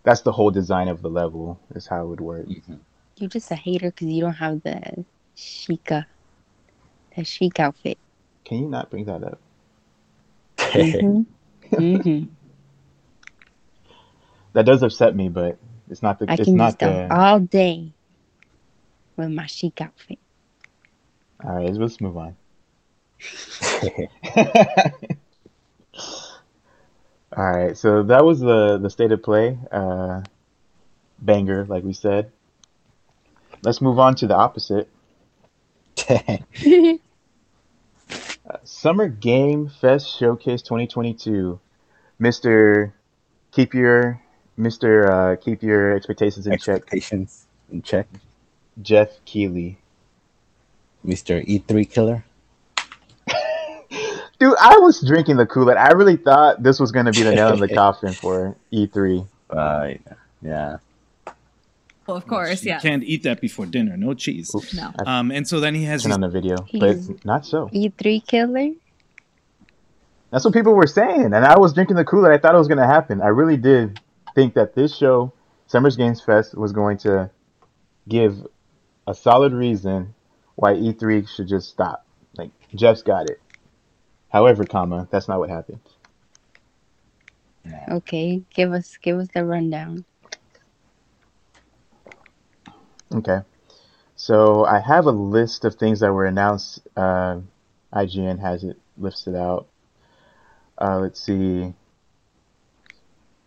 that's the whole design of the level is how it would work. Mhm. You're just a hater because you don't have the Sheikah, the chic outfit. Can you not bring that up? hmm [laughs] hmm That does upset me, but it's not the I it's can not the all day with my chic outfit. all right. Let's move on. All right, so that was the the state of play, uh, banger, like we said. Let's move on to the opposite. Uh, [laughs] Summer Game Fest Showcase 2022. Mister, keep your Mister, uh, keep your expectations in check. Expectations in check. Jeff Keighley. Mr. E3 killer. [laughs] Dude, I was drinking the Kool Aid. I really thought this was going to be the nail in the [laughs] coffin for E E3. Uh, yeah. Well, of course, You yeah. can't eat that before dinner. No cheese. Oops, No. Um, and so then he has turned his on the video, He's- but not so. E3 killer? That's what people were saying, and I was drinking the Kool Aid. I thought it was going to happen. I really did think that this show, Summer's Games Fest, was going to give a solid reason why E3 should just stop. Like Jeff's got it. However, comma, that's not what happened. Okay, give us give us the rundown. Okay. So I have a list of things that were announced. Uh, IGN has it listed out. Uh, let's see.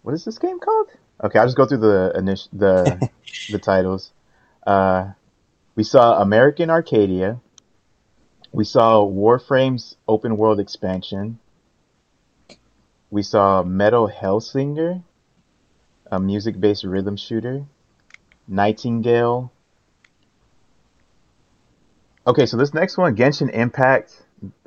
What is this game called? Okay, I'll just go through the initial the [laughs] the titles. Uh, we saw American Arcadia. We saw Warframe's open world expansion. We saw Metal Hellsinger, a music based rhythm shooter. Nightingale. Okay, so this next one, Genshin Impact,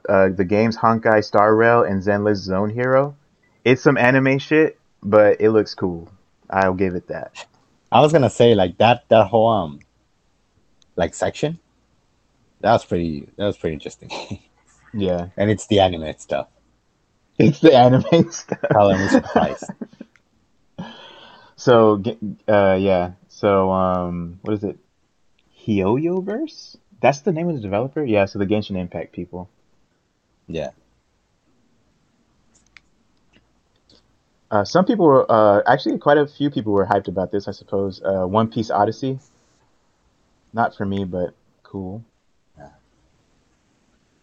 uh, the game's Honkai Star Rail and Zenless Zone Zero. It's some anime shit, but it looks cool. I'll give it that. I was gonna say like that that whole um like section. That was pretty that was pretty interesting. [laughs] Yeah, and it's the anime stuff. it's the anime [laughs] stuff. Color me surprised. So, uh, yeah. So, um, what is it? HoYoverse? That's the name of the developer? Yeah, so the Genshin Impact people. Yeah. Uh, some people were, uh, actually, quite a few people were hyped about this, I suppose. Uh, One Piece Odyssey. Not for me, but cool. Yeah.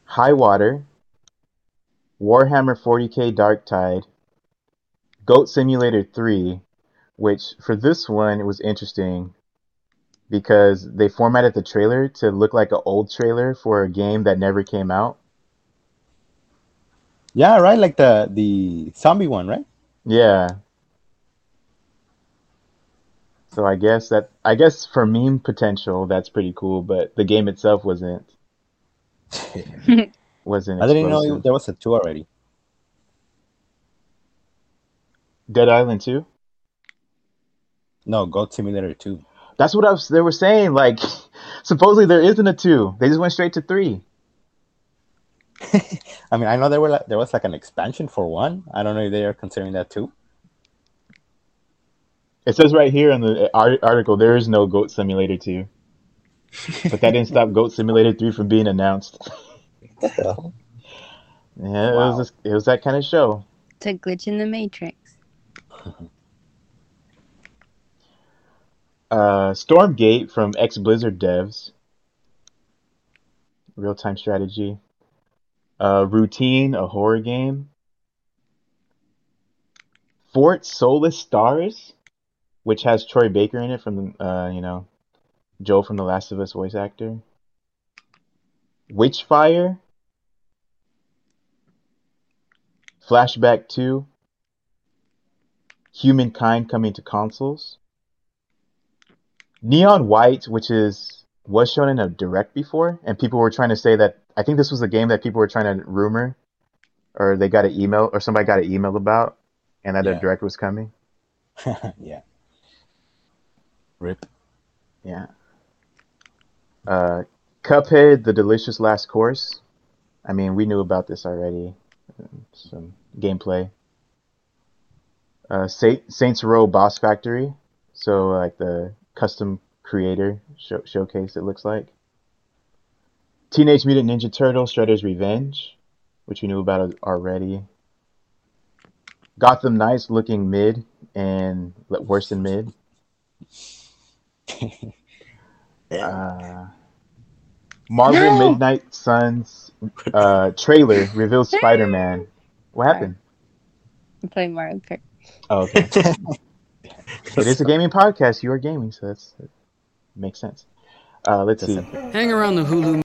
Highwater. Warhammer 40k Darktide. Goat Simulator 3, which for this one it was interesting because they formatted the trailer to look like an old trailer for a game that never came out. Yeah, right. Like the the zombie one, right? Yeah. So I guess that I guess for meme potential that's pretty cool, but the game itself wasn't [laughs] wasn't I didn't know there was a two already. Dead Island 2? No, Goat Simulator two. That's what I was, they were saying. Like, [laughs] supposedly there isn't a two. They just went straight to three. [laughs] I mean, I know there were like, there was like an expansion for one. I don't know if they are considering that too. It says right here in the uh, article there is no Goat Simulator 2. [laughs] But that didn't stop Goat Simulator 3 from being announced. What the hell? Yeah, it was just, it was that kind of show. It's a glitch in the matrix. Uh, Stormgate from ex Blizzard devs. Real time strategy. Uh, Routine, a horror game. Fort Solis Stars, which has Troy Baker in it from the, uh, you know, Joel from The Last of Us voice actor. Witchfire. Flashback 2. Humankind coming to consoles. Neon White, which is was shown in a direct before, and people were trying to say that I think this was a game that people were trying to rumor, or they got an email, or somebody got an email about, and that a direct was coming. [laughs] yeah. Rip. Yeah. Uh, Cuphead, The Delicious Last Course. I mean, we knew about this already. Some gameplay. Uh, Sa- Saints Row Boss Factory. So, like the custom creator show- showcase, it looks like. Teenage Mutant Ninja Turtles Shredder's Revenge, which we knew about already. Gotham Knights looking mid and worse than mid. [laughs] Uh, Marvel No! Midnight Suns uh, trailer reveals Spider Man. What happened? I'm playing Mario Kart. Oh, okay. [laughs] it is a gaming podcast. You are gaming, so that's that makes sense. Uh, let's see. Hang around the Hulu.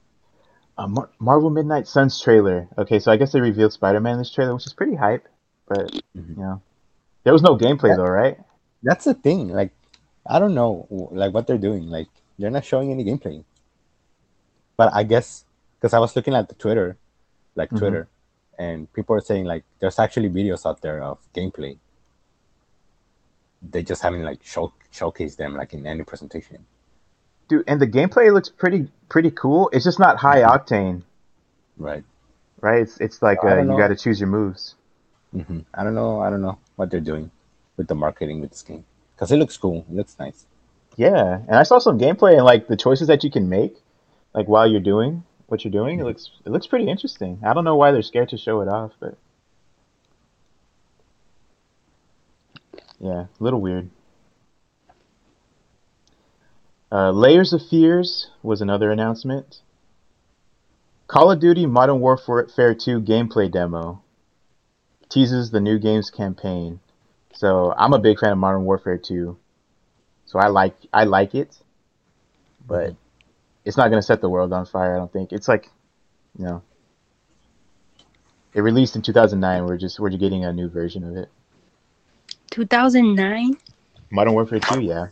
Uh, Mar- Marvel Midnight Suns trailer. Okay, so I guess they revealed Spider Man in this trailer, which is pretty hype. But Mhm. you know, there was no gameplay though, right? That's the thing. Like, I don't know, like what they're doing. Like, they're not showing any gameplay. But I guess because I was looking at the Twitter, like Mhm. Twitter, and people are saying like there's actually videos out there of gameplay. They just haven't like show showcased them like in any presentation. Dude, and the gameplay looks pretty pretty cool. It's just not high octane, Right. right? It's it's like uh, you got to choose your moves. hmm I don't know. I don't know what they're doing with the marketing with this game because it looks cool. It looks nice. Yeah, and I saw some gameplay and like the choices that you can make, like while you're doing what you're doing. It Mhm. looks it looks pretty interesting. I don't know why they're scared to show it off, but yeah, a little weird. Uh, Layers of Fears was another announcement. Call of Duty Modern Warfare 2 gameplay demo teases the new game's campaign. So I'm a big fan of Modern Warfare 2. So I like I like it, but it's not gonna set the world on fire. I don't think it's like, you know, it released in 2009. We're just we're just getting a new version of it. 2009? Modern Warfare 2, yeah,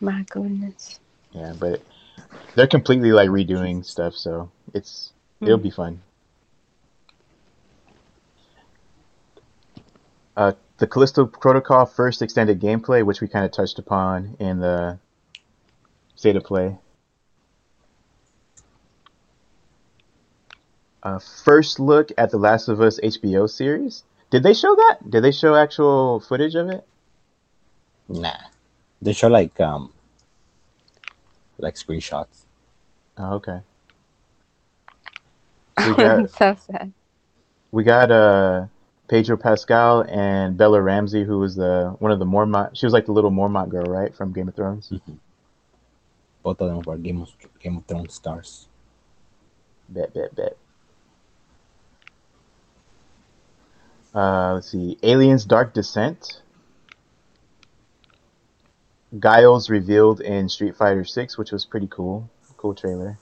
My goodness. yeah, but they're completely like redoing stuff, so it's it'll be fun. Uh, the Callisto Protocol first extended gameplay, which we kind of touched upon in the state of play. Uh, first look at the Last of Us HBO series. Did they show that? Did they show actual footage of it? Nah, they show like um like screenshots. Oh, okay. [laughs] We got so sad. we got uh Pedro Pascal and Bella Ramsey, who was the one of the Mormont. She was like the little Mormont girl, right, from Game of Thrones. Both of them were Game of Game of Thrones stars. Bet, bet, bet. Uh, let's see, Aliens: Dark Descent. Guiles revealed in Street Fighter 6, which was pretty cool. Cool trailer.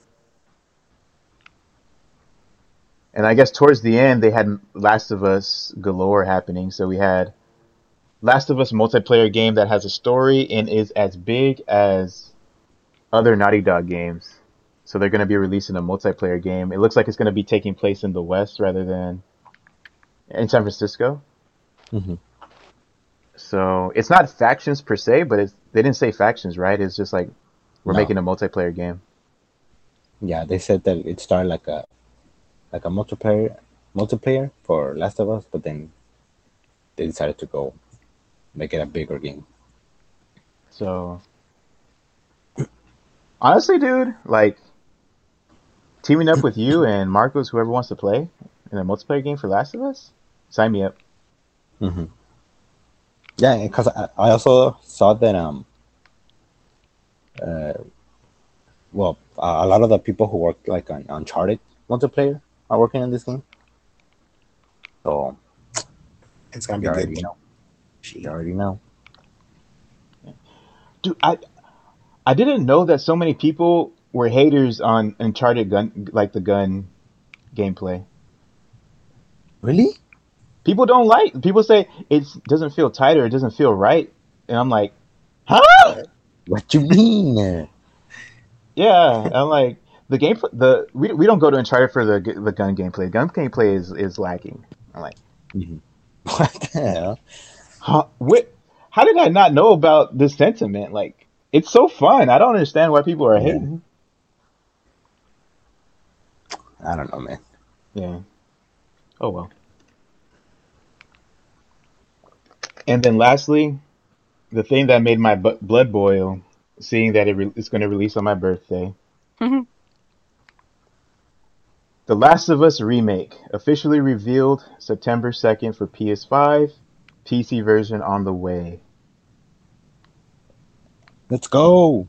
And I guess towards the end they had Last of Us galore happening. So we had Last of Us multiplayer game that has a story and is as big as other Naughty Dog games. So they're going to be releasing a multiplayer game. It looks like it's going to be taking place in the West rather than in San Francisco. Mhm. So it's not factions per se, but it's they didn't say factions, right? It's just like we're No. making a multiplayer game. Yeah, they said that it started like a like a multiplayer multiplayer for Last of Us, but then they decided to go make it a bigger game. So honestly, dude, like teaming up with you [coughs] and Marcos, whoever wants to play in a multiplayer game for Last of Us, sign me up. hmm Yeah, because I, I also saw that um, uh, well, a a lot of the people who work like on Uncharted multiplayer are working on this game. So It's gonna be good. already know. You already know. Dude, I I didn't know that so many people were haters on Uncharted gun like the gun gameplay. Really? People don't like people say it doesn't feel tighter. it doesn't feel right. And I'm like, huh? What you mean? Yeah, I'm like the game. The we, we don't go to Uncharted for the the gun gameplay. Gun gameplay is is lacking. I'm like, mm-hmm. [laughs] What the hell? huh? What? How did I not know about this sentiment? Like, it's so fun. I don't understand why people are hating. I don't know, man. Yeah. Oh well. And then lastly, the thing that made my bu- blood boil, seeing that it re- it's going to release on my birthday. Mhm. The Last of Us remake officially revealed September 2nd for PS5, PC version on the way. Let's go.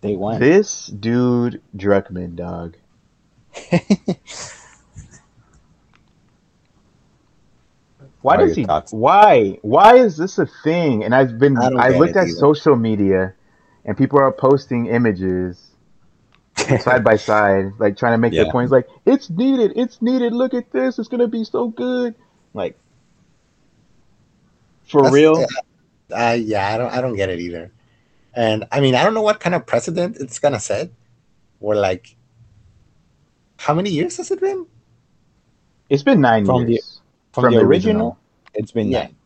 Day one. This dude Druckmann, dog. [laughs] Why does he? thoughts? Why? Why is this a thing? And I've been. I I looked at either. social media, and people are posting images [laughs] side by side, like trying to make their points. Like it's needed. It's needed. Look at this. It's gonna be so good. Like for That's- real. Uh, yeah, I don't, I don't get it either. And I mean, I don't know what kind of precedent it's gonna set. Or like, how many years has it been? It's been nine From the- years From, the, original, it's been Yeah. nine.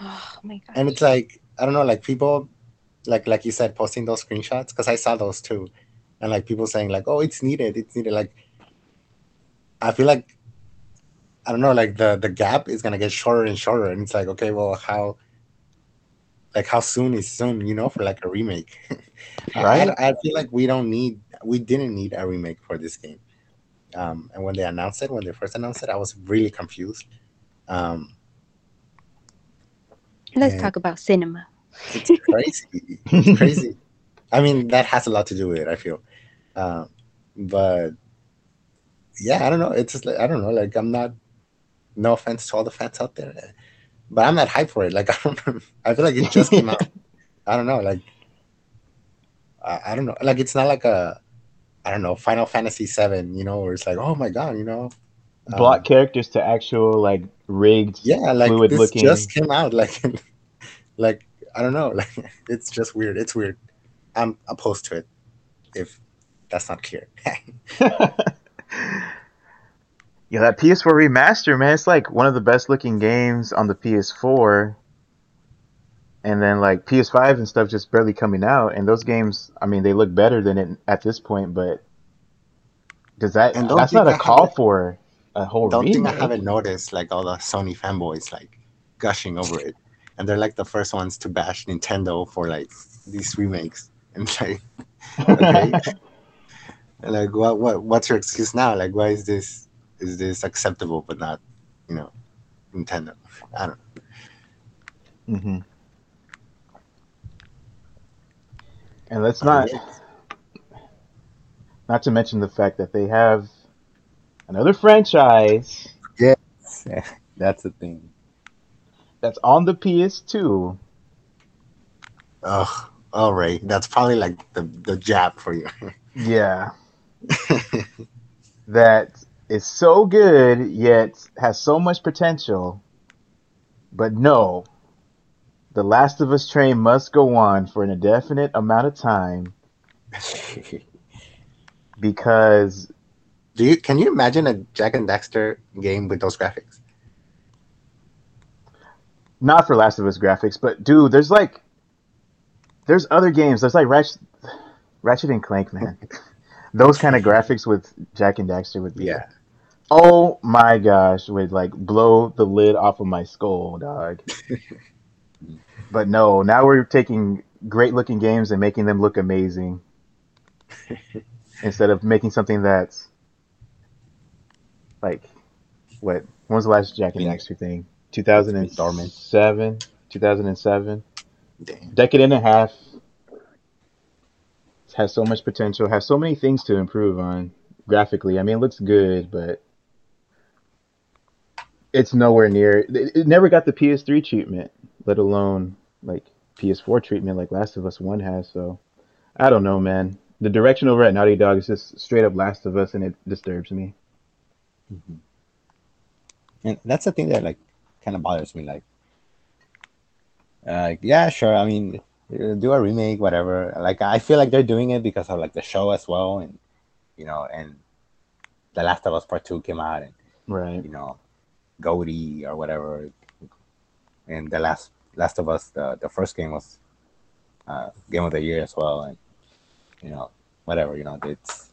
Oh my god. And it's like, I don't know, like people, like like you said, posting those screenshots because I saw those too, and like people saying like, oh, it's needed, it's needed. Like, I feel like, I don't know, like the the gap is gonna get shorter and shorter, and it's like, okay, well, how, like how soon is soon, you know, for like a remake, Right. [laughs] I, I feel like we don't need, we didn't need a remake for this game. Um, and when they announced it, when they first announced it, I was really confused. Um, Let's talk about cinema. it's crazy. It's crazy. [laughs] I mean, that has a lot to do with it. I feel, um, but yeah, I don't know. It's just like I don't know. Like I'm not. No offense to all the fans out there, but I'm not hyped for it. Like [laughs] I don't. I feel like it just came out. [laughs] I don't know. Like I, I don't know. Like it's not like a. I don't know. Final Fantasy Seven. You know, where it's like, oh my god, you know. um, Block characters to actual like rigged. yeah like fluid this looking. just came out [laughs] like like i don't know [laughs] like it's just weird it's weird i'm opposed to it if that's not clear [laughs] Yeah, that PS4 remaster, man, it's like one of the best looking games on the PS4. And then like PS5 and stuff just barely coming out, and those games, I mean, they look better than it at this point. But does that? And That's not a call for a whole don't think i haven't noticed like all the sony fanboys like gushing over it. And they're like the first ones to bash nintendo for like these remakes. [laughs] And like okay. And, [laughs] like what what what's your excuse now? Like why is this is this acceptable but not you know nintendo? I don't know. Hmm And let's not not to mention the fact that they have another franchise Yeah. [laughs] That's the thing. That's on the PS2. Oh, all right. That's probably like the the jab for you. [laughs] Yeah. that is so good yet has so much potential. But no. The Last of Us train must go on for an indefinite amount of time [laughs] because Do you can you imagine a Jak and Daxter game with those graphics? not for Last of Us graphics, but dude, there's like there's other games. There's like Ratchet, Ratchet and Clank, man. [laughs] Those kind of graphics with Jak and Daxter would be Yeah. Oh my gosh, would like blow the lid off of my skull, dog. [laughs] but no, now we're taking great looking games and making them look amazing [laughs] instead of making something that's like what? When was the last Jak and Daxter thing? 2007, 2007, Damn. decade and a half. Has so much potential. Has so many things to improve on graphically. I mean, it looks good, but it's nowhere near. It, it never got the PS3 treatment, let alone like PS4 treatment like Last of Us One has. So I don't know, man. The direction over at Naughty Dog is just straight up Last of Us, and it disturbs me. And that's the thing that like kind of bothers me. Like, uh, yeah, sure. I mean, uh, do a remake, whatever. Like, I feel like they're doing it because of like the show as well, and you know, and The Last of Us Part Two came out, and Right. you know, GOTY or whatever, and the last Last of Us, the the first game was uh, game of the year as well, and you know, whatever. You know, it's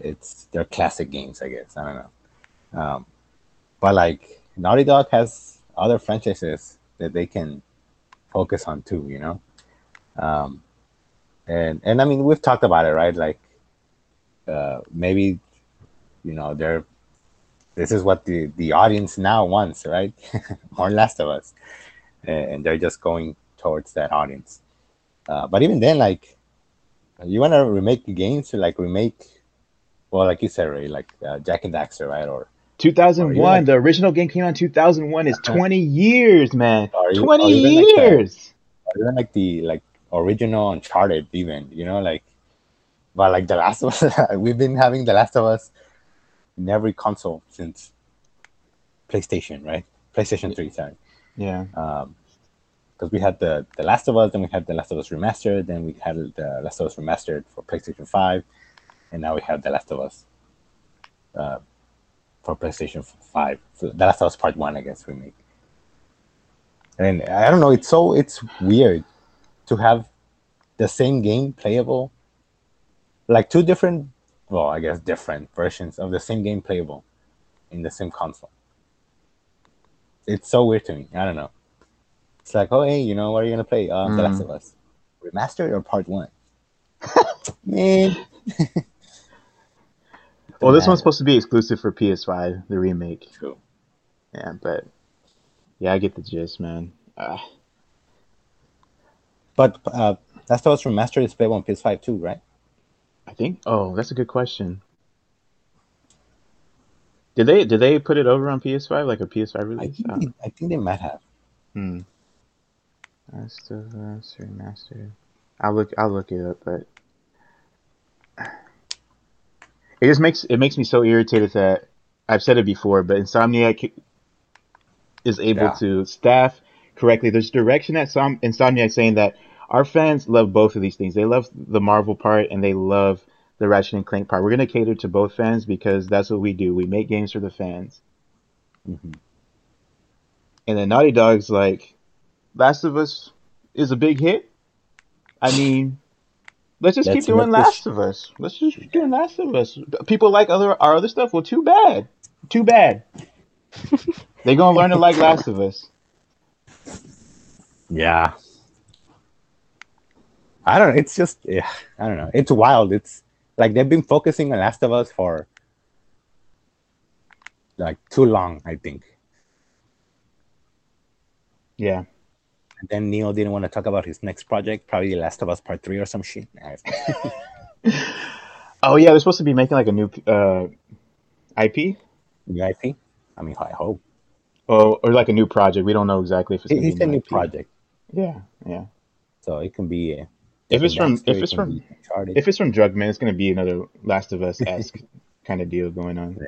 it's they're classic games, I guess. I don't know. Um, but like Naughty Dog has other franchises that they can focus on too, you know. Um, and and I mean we've talked about it, right? Like uh, maybe you know they're this is what the the audience now wants, right? [laughs] More Last of Us, and and they're just going towards that audience. Uh, but even then, like you want to remake the games to like remake, well, like you said, right? Like uh, Jak and Daxter, right? Or 2001. like- the original game came out in 2001. It's Uh-huh. [laughs] 20 years, man. You- 20 or even like the- years. like the like original Uncharted, even you know, like, but like the Last of Us, [laughs] we've been having the Last of Us in every console since PlayStation, right? PlayStation Three, sorry. Yeah. Um, because we had the the Last of Us, then we had the Last of Us remastered, then we had the Last of Us remastered for PlayStation Five, and now we have the Last of Us uh, for PlayStation Five. So the Last of Us Part One, I guess, we remake. And I don't know, it's so it's weird to have the same game playable, like two different, well, I guess different versions of the same game playable in the same console. It's so weird to me. I don't know. It's like, oh hey, you know, what are you gonna play? Um, The Last Mm. of Us, remastered or part one? [laughs] Man, [laughs] Well, this one's supposed to be exclusive for PS5, the remake. True. Yeah, but yeah, I get the gist, man. Uh, But uh, Last of Us remastered is playable on PS5 too, right? I think. Oh, that's a good question. Did they did they put it over on PS5 like a PS5 I release? think Uh, they, I think they might have. hmm. Last of Us remastered. I'll look. I'll look it up, but [sighs] it just makes it makes me so irritated that I've said it before, but Insomniac is able Yeah. to staff correctly. There's direction at some Insomniac saying that our fans love both of these things. They love the Marvel part and they love the Ratchet and Clank part. We're gonna cater to both fans because that's what we do. We make games for the fans. Mhm. And then Naughty Dog's like, Last of Us is a big hit. I mean, let's just Let's keep doing make this- Last of Us. Let's just keep doing Last of Us. People like other our other stuff. Well, too bad. Too bad. [laughs] They're gonna learn to like Last of Us. Yeah. I don't know. It's just, yeah, I don't know. It's wild. It's like they've been focusing on Last of Us for like too long, I think. Yeah. And then Neil didn't want to talk about his next project, probably Last of Us Part 3 or some shit. [laughs] [laughs] Oh yeah, they're supposed to be making like a new uh, IP. New IP? I mean, I hope. Oh, or like a new project. We don't know exactly if it's He, gonna he be said new IP. project, Yeah, yeah. so it can be. Uh, If it's from if it's from if it's from Druckmann, it's gonna be another Last of Us [laughs] esque kind of deal going on. Yeah.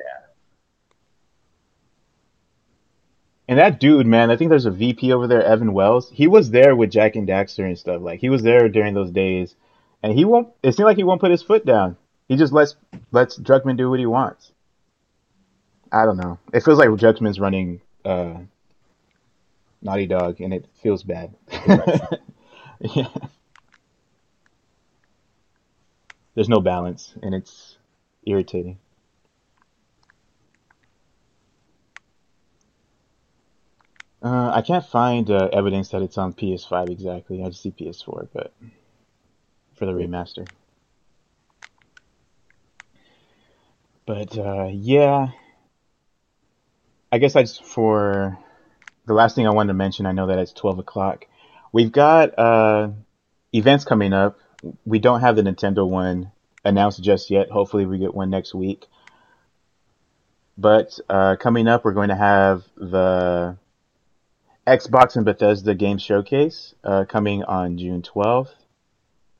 And that dude, man, I think there's a VP over there, Evan Wells. He was there with Jak and Daxter and stuff. Like he was there during those days, and he won't. It seems like he won't put his foot down. He just lets lets Druckmann do what he wants. I don't know. It feels like Druckmann's running uh, Naughty Dog, and it feels bad. [laughs] yeah. There's no balance, and it's irritating. Uh, I can't find uh, evidence that it's on PS5 exactly. I just see PS4, but for the remaster. But uh, yeah, I guess I just for the last thing I wanted to mention. I know that it's 12 o'clock. We've got uh, events coming up. We don't have the Nintendo one announced just yet. Hopefully, we get one next week. But uh, coming up, we're going to have the Xbox and Bethesda Game Showcase uh, coming on June 12th.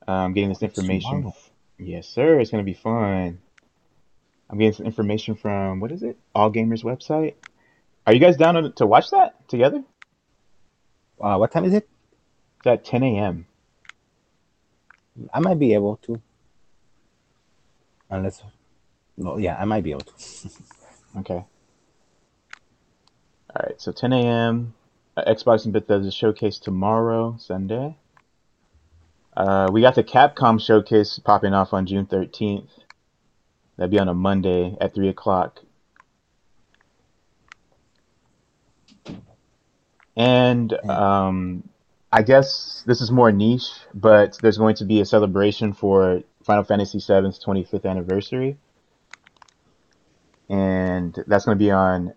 Uh, I'm getting this information. tomorrow. Yes, sir. It's going to be fun. I'm getting some information from, what is it? All Gamers website. Are you guys down to- to watch that together? Uh, what time is it? It's at 10 a.m. I might be able to. Unless, well, yeah, I might be able to. [laughs] Okay. All right, so 10 a.m. Uh, Xbox and Bethesda showcase tomorrow, Sunday. Uh, we got the Capcom showcase popping off on June 13th. That'd be on a Monday at 3 o'clock. And um, I guess this is more niche, but there's going to be a celebration for Final Fantasy VII's 25th anniversary. And that's going to be on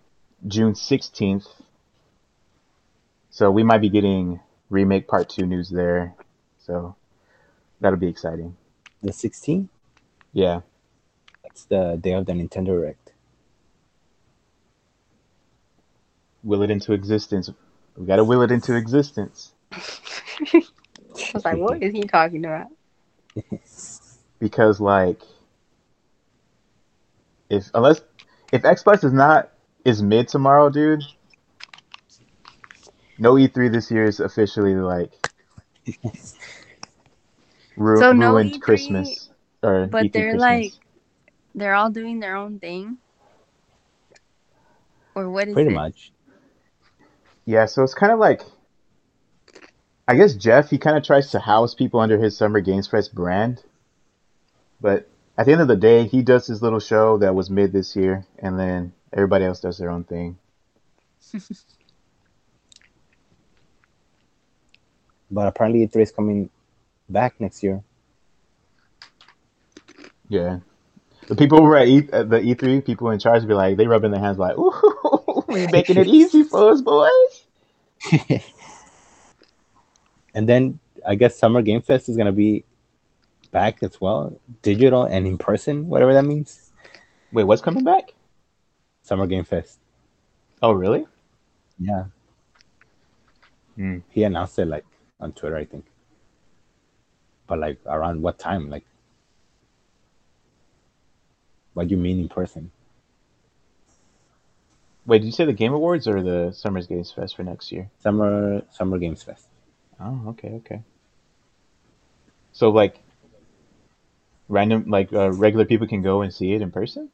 June 16th. So we might be getting remake part 2 news there. So that'll be exciting. The 16th? Yeah. That's the day of the Nintendo Direct. Will it into existence. We got to will it into existence. I was like, what is he talking about? [laughs] because like if unless if Xbox is not is mid tomorrow, dude, no E3 this year is officially like ru- So no ruined E3, Christmas or but E3 they're Christmas. like- They're all doing their own thing? Or what is Pretty it? much. Yeah, so it's kind of like I guess Jeff he kind of tries to house people under his Summer Games Fest brand, but at the end of the day, he does his little show that was mid this year, and then everybody else does their own thing. [laughs] But apparently E3 is coming back next year. Yeah. The people who were at, e- at the E3, people in charge, be like, they rubbing their hands like, [laughs] ooh, we making it [laughs] easy for us, boys. And then I guess Summer Game Fest is gonna be back as well, digital and in person, whatever that means. Wait, what's coming back? Summer Game Fest. Oh, really? Yeah. Hmm. He announced it like on Twitter, I think. But like around what time? Like, what do you mean in person? Wait, did you say the Game Awards or the Summer's Games Fest for next year? Summer Summer Games Fest. Oh, okay, okay. So, like, random, like, uh, regular people can go and see it in person?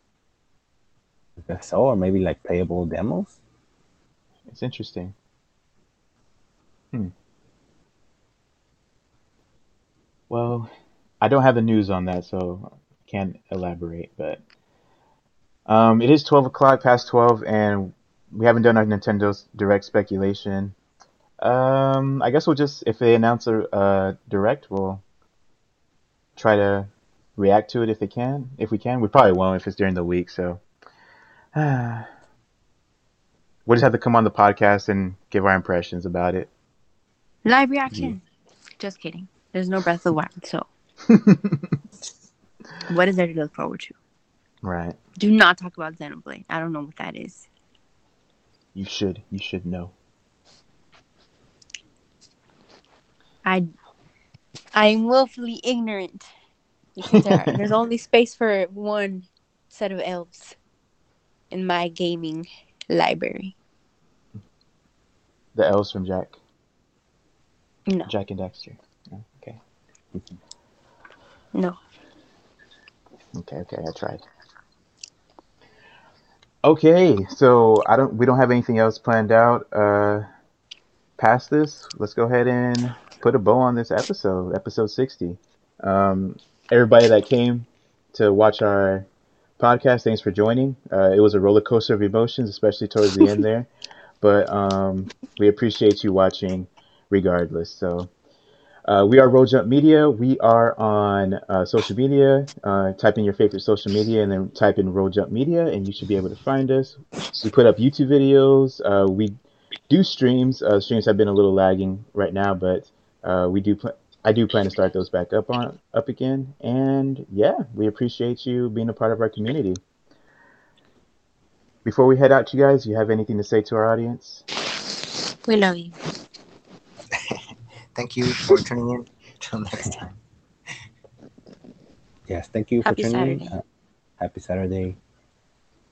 I guess so, or maybe like playable demos. It's interesting. Hmm. Well, I don't have the news on that, so can't elaborate. But um, it is 12 o'clock past 12, and we haven't done our Nintendo's direct speculation. Um, I guess we'll just, if they announce a uh, direct, we'll try to react to it if they can. If we can, we probably won't if it's during the week. So [sighs] we'll just have to come on the podcast and give our impressions about it. Live reaction. Just kidding. There's no Breath of the Wild, so [laughs] what is there to look forward to? Right. Do not talk about Xenoblade. I don't know what that is. you should you should know. I I'm willfully ignorant there, [laughs] there's only space for one set of elves in my gaming library. The elves from Jak, No, Jak and Daxter. Okay, no. okay, okay. I tried. Okay, so I don't. We don't have anything else planned out. Uh, past this, let's go ahead and put a bow on this episode, episode sixty. Um, everybody that came to watch our podcast, thanks for joining. Uh, it was a roller coaster of emotions, especially towards the end [laughs] there, but um, we appreciate you watching regardless. So. Uh, we are Roll Jump Media. We are on uh, social media. Uh, type in your favorite social media and then type in Roll Jump Media, and you should be able to find us. We put up YouTube videos. Uh, we do streams. Uh, streams have been a little lagging right now, but uh, we do. Pl- I do plan to start those back up on up again. And yeah, we appreciate you being a part of our community. Before we head out, you guys, you have anything to say to our audience? We love you. [laughs] Thank you for tuning in. Till next time. [laughs] Yes, thank you for Happy tuning in. Uh, happy Saturday.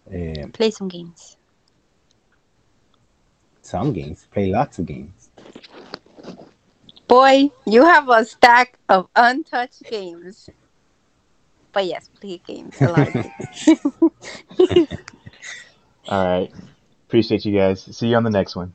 Um, Play some games. some games, play lots of games. Boy, you have a stack of untouched games. But yes, play games. A lot. [laughs] [laughs] All right. Appreciate you guys. See you on the next one.